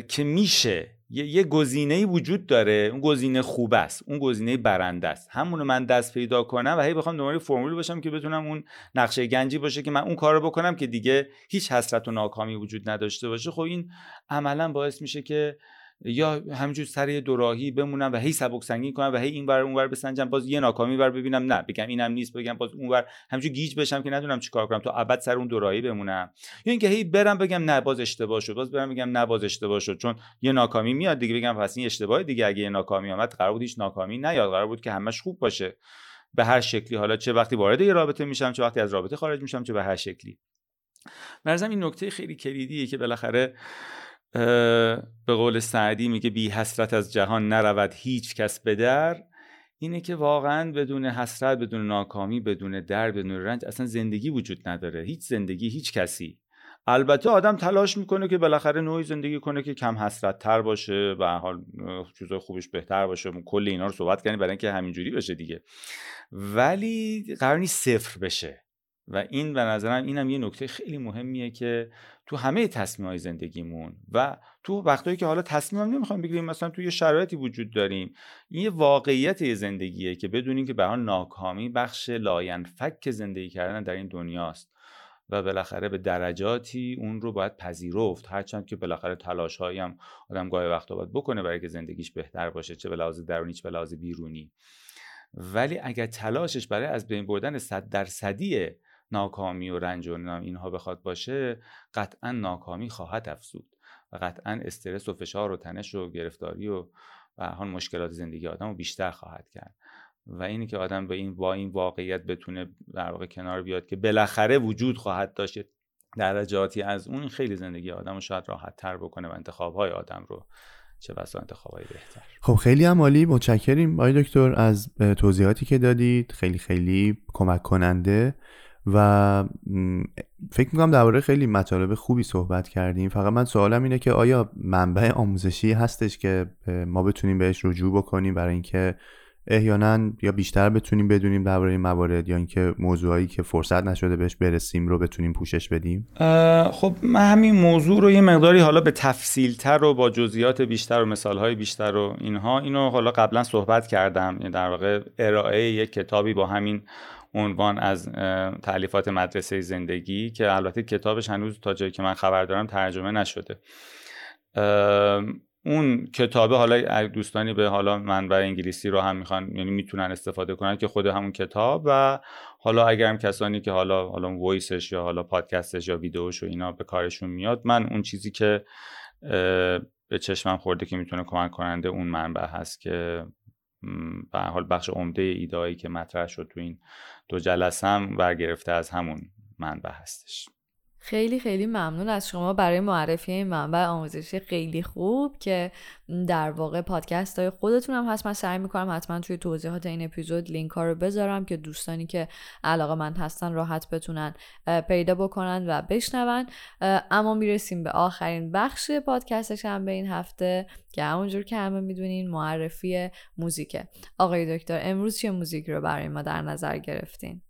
که میشه یه, یه گزینه وجود داره. اون گزینه خوب است. اون گزینه برنده است. همونو من دست پیدا کنم و هی بخوام دنبال فرمول باشم که بتونم اون نقشه گنجی باشه که من اون کارو بکنم که دیگه هیچ حسرت و ناکامی وجود نداشته باشه. خب این عملا باعث میشه که یا همینجور سر دوراهی بمونم و هی سبک سنگین کنم و هی این ور اون ور بسنجم باز یه ناکامی ور ببینم. نه بگم اینم نیست بگم باز اون ور. همینجور گیج بشم که ندونم چیکار کنم تا ابد سر اون دوراهی بمونم. یا اینکه هی برم بگم نه باز اشتباه شد. باز برم بگم نه باز اشتباه شد. چون یه ناکامی میاد دیگه بگم پس این اشتباه دیگه. اگه یه ناکامی آمد قرار بود هیچ ناکامی نیاد. قرار بود که همش خوب باشه. به هر شکلی. حالا چه وقتی وارد یه رابطه میشم چه وقتی از رابطه خارج میشم چه به هر شکلی. مرزم این نکته خیلی کلیدیه که بالاخره به قول سعدی میگه بی حسرت از جهان نرود هیچ کس به در. اینه که واقعا بدون حسرت بدون ناکامی بدون در بدون رنج اصلا زندگی وجود نداره. هیچ زندگی هیچ کسی. البته آدم تلاش می‌کنه که بالاخره نوعی زندگی کنه که کم حسرت تر باشه و حال چیزای خوبش بهتر باشه. کل اینا رو صحبت کنیم برای اینکه همینجوری بشه دیگه. ولی قرار نیست صفر بشه. و این به نظرم اینم یه نکته خیلی مهمیه که تو همه تصمیم های زندگیمون و تو وقتایی که حالا تصمیم هم نمی‌خوایم بگیریم مثلا تو یه شرایطی وجود داریم این یه واقعیت یه زندگیه که بدونیم که به ناکامی بخش لاینفک زندگی کردن در این دنیاست و بالاخره به درجاتی اون رو باید پذیرفت. هرچند که بالاخره تلاش هم آدم گاهی وقتا باید بکنه برای که زندگیش بهتر باشه چه به لحاظ درونی چه به لحاظ بیرونی. ولی اگر تلاشش برای از بین بردن صد درصدی ناکامی و رنج و اینها بخواد باشه قطعا ناکامی خواهد افزود و قطعا استرس و فشار و تنش و گرفتاری و حال مشکلات زندگی آدم رو بیشتر خواهد کرد. و اینی که آدم با این با این واقعیت بتونه در واقع کنار بیاد که بالاخره وجود خواهد داشت درجاتی از اون خیلی زندگی آدم رو شاید راحت تر بکنه و انتخاب های آدم رو چه بسا انتخاب های بهتر. خب خیلی هم عالی. متشکریم آقای دکتر از توضیحاتی که دادید. خیلی خیلی کمک کننده و فکر می‌کنم درباره خیلی مطالب خوبی صحبت کردیم. فقط من سوالم اینه که آیا منبع آموزشی هستش که ما بتونیم بهش رجوع بکنیم برای اینکه احیانا یا بیشتر بتونیم بدونیم درباره این موارد یا اینکه موضوعایی که فرصت نشده بهش برسیم رو بتونیم پوشش بدیم؟ خب من همین موضوع رو یه مقداری حالا به تفصیل تر و با جزئیات بیشتر و مثال های بیشتر و اینها اینو حالا قبلا صحبت کردم. یعنی در واقع ارائه یک کتابی با همین عنوان از تعلیفات مدرسه زندگی که البته کتابش هنوز تا جایی که من خبر دارم ترجمه نشده. اون کتابه حالا دوستانی به حالا منبع انگلیسی رو هم می‌خوان یعنی می‌تونن استفاده کنن که خود همون کتاب و حالا اگر هم کسانی که حالا حالا وایسش یا حالا پادکستش یا ویدیوش و اینا به کارشون میاد من اون چیزی که به چشمم خورده که می‌تونه کمک کننده اون منبع هست که به حال بخش عمده ایدایی که مطرح شد تو این دو جلسه هم برگرفته از همون منبع هستش. خیلی خیلی ممنون از شما برای معرفی این منبع آموزشی خیلی خوب که در واقع پادکست های خودتون هم هست. من سعی می‌کنم حتما توی توضیحات این اپیزود لینک ها رو بذارم که دوستانی که علاقه من هستن راحت بتونن پیدا بکنن و بشنون. اما می‌رسیم به آخرین بخش پادکست به این هفته که همونجور که همه می‌دونین معرفی موزیکه آقای دکتر امروز چه موزیک رو برای ما در نظر گرفتین؟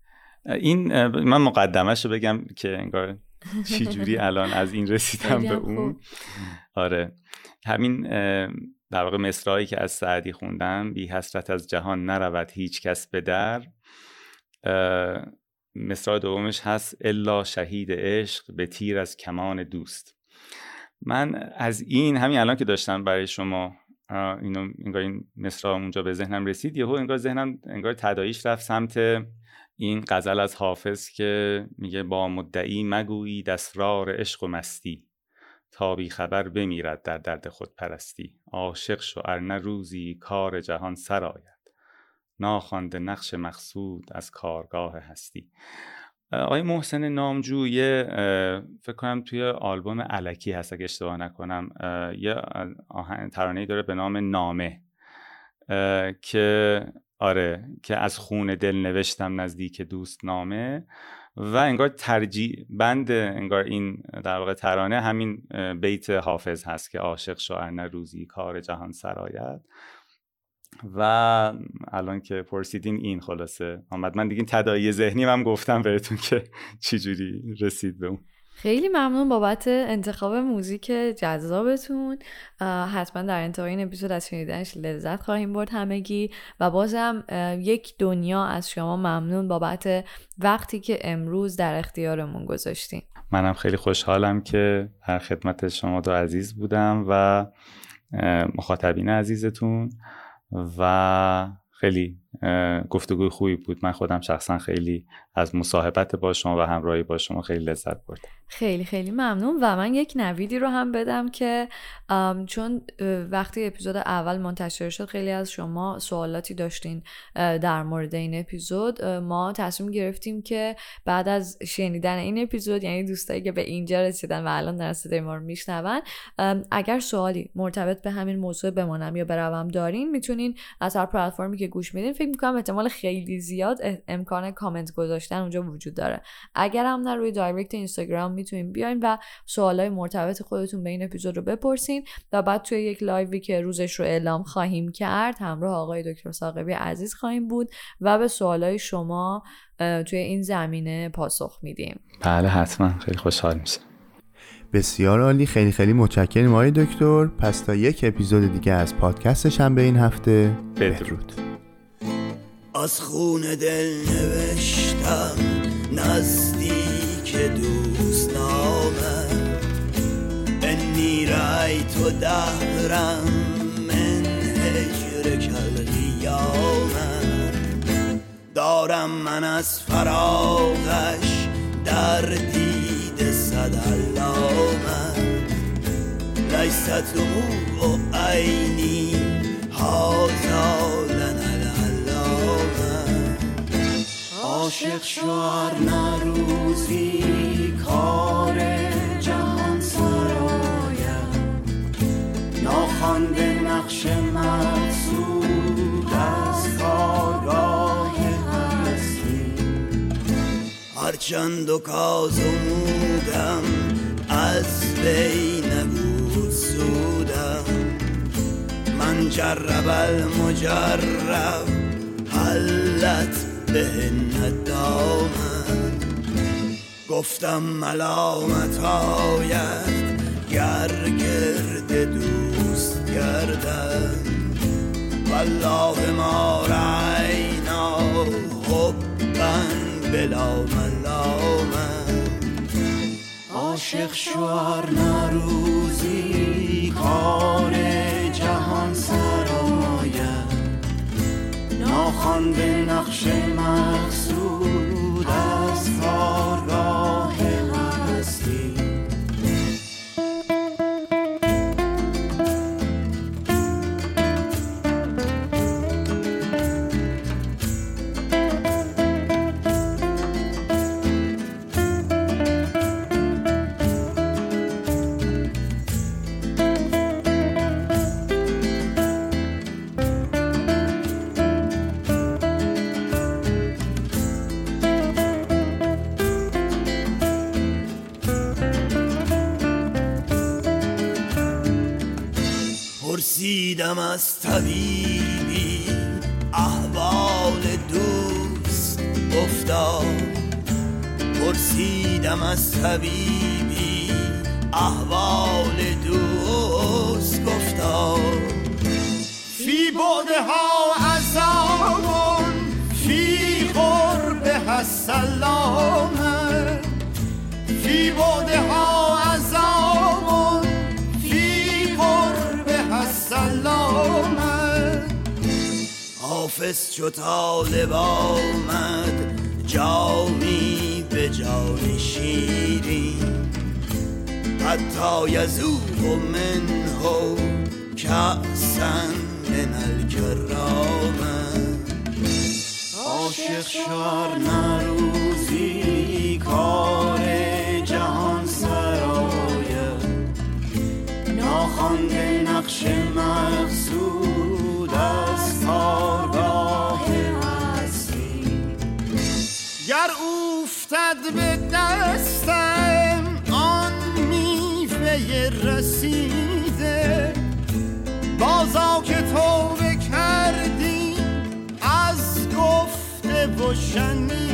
این من مقدمش رو بگم که انگار چی جوری الان از این رسیدم به اون؟ آره. همین در واقع مصرایی که از سعدی خوندم بی حسرت از جهان نرود هیچ کس به در. مصرع دومش هست الا شهید عشق به تیر از کمان دوست. من از این همین الان که داشتم برای شما اینو انگار این مصرع اونجا به ذهنم رسید یهو انگار ذهنم انگار تداییش رفت سمت این غزل از حافظ که میگه با مدعی مگویی دسترار عشق و مستی. تا بی خبر بمیرد در درد خود پرستی عاشق شو ارنه روزی کار جهان سرآید ناخوانده نقش مقصود از کارگاه هستی. آقای محسن نامجو یه فکر کنم توی آلبوم علکی هست اگه اشتباه نکنم. یه ترانه‌ای داره به نام نامه. که آره که از خون دل نوشتم نزدیک دوست نامه و انگار ترجیح بند انگار این در واقع ترانه همین بیت حافظ هست که عاشق شاعر نه روزی کار جهان سرایت. و الان که پرسیدین این خلاصه. آمد من دیگه تدایی ذهنی هم گفتم بهتون که چجوری رسید به اون. خیلی ممنون بابت انتخاب موزیک جذابتون. حتما در انتهای این اپیزود از شنیدنش لذت خواهیم برد همگی و بازم یک دنیا از شما ممنون بابت وقتی که امروز در اختیارمون گذاشتین. منم خیلی خوشحالم که در خدمت شما دو عزیز بودم و مخاطبین عزیزتون و خیلی گفتگوی خوبی بود. من خودم شخصا خیلی از مصاحبت با شما و همراهی با شما خیلی لذت بردم خیلی خیلی ممنون و من یک نویدی رو هم بدم که چون وقتی اپیزود اول منتشر شد خیلی از شما سوالاتی داشتین در مورد این اپیزود. ما تصمیم گرفتیم که بعد از شنیدن این اپیزود یعنی دوستایی که به اینجا رسیدن و الان در صدای ما رو میشنون اگر سوالی مرتبط به همین موضوع بمانم یا بروم دارین می‌تونین از هر پلتفرمی که گوش میدین فکر می‌کنم احتمال خیلی زیاد امکان کامنت گذاشتن اونجا وجود داره. اگر هم نه روی direct اینستاگرام می‌تونین بیاین و سوالای مرتبط خودتون به این اپیزود رو بپرسین و بعد توی یک live ی که روزش رو اعلام خواهیم کرد همراه آقای دکتر ثاقبی عزیز خواهیم بود و به سوالای شما توی این زمینه پاسخ میدیم. بله حتما. خیلی خوشحال میشه بسیار عالی. خیلی خیلی متشکرم آقای دکتر. پس تا یک اپیزود دیگه از پادکست به این هفته بدرود. از خون دل نوشتم نزدیک دوست نامه انی تو دهرم من هجر کالقیامه دارم من از فراغش در دید صد علامه لیست دموع عینی هازا عاشق شوار نروزی کار جهان سرایم ناخوانده نقش مقصود از کارگاه هستی. هرچند و کازمودم از بی نبود سودم. من جرب المجرب حلت بهن دامن گفتم ملامت آید. گر گرد دوست گردن والله ما رعینا حبن بلا ملامن عاشق شوار نروزی کار جهان سرایت ناخوانده نقش مقصود از کارگاه. ندیدی احوال دوست افتاد. پرسیدم از طبیبی احوال چو طالب آمد جامی به جان شیری حتی یزو و منه کسن من الکرام عاشق شار نروزی کار جهان سرای. ناخوانده نقش مقصود از کار زد به دستم آن میوه رسیده. بازا که توبه کردی از گفته و شنیده.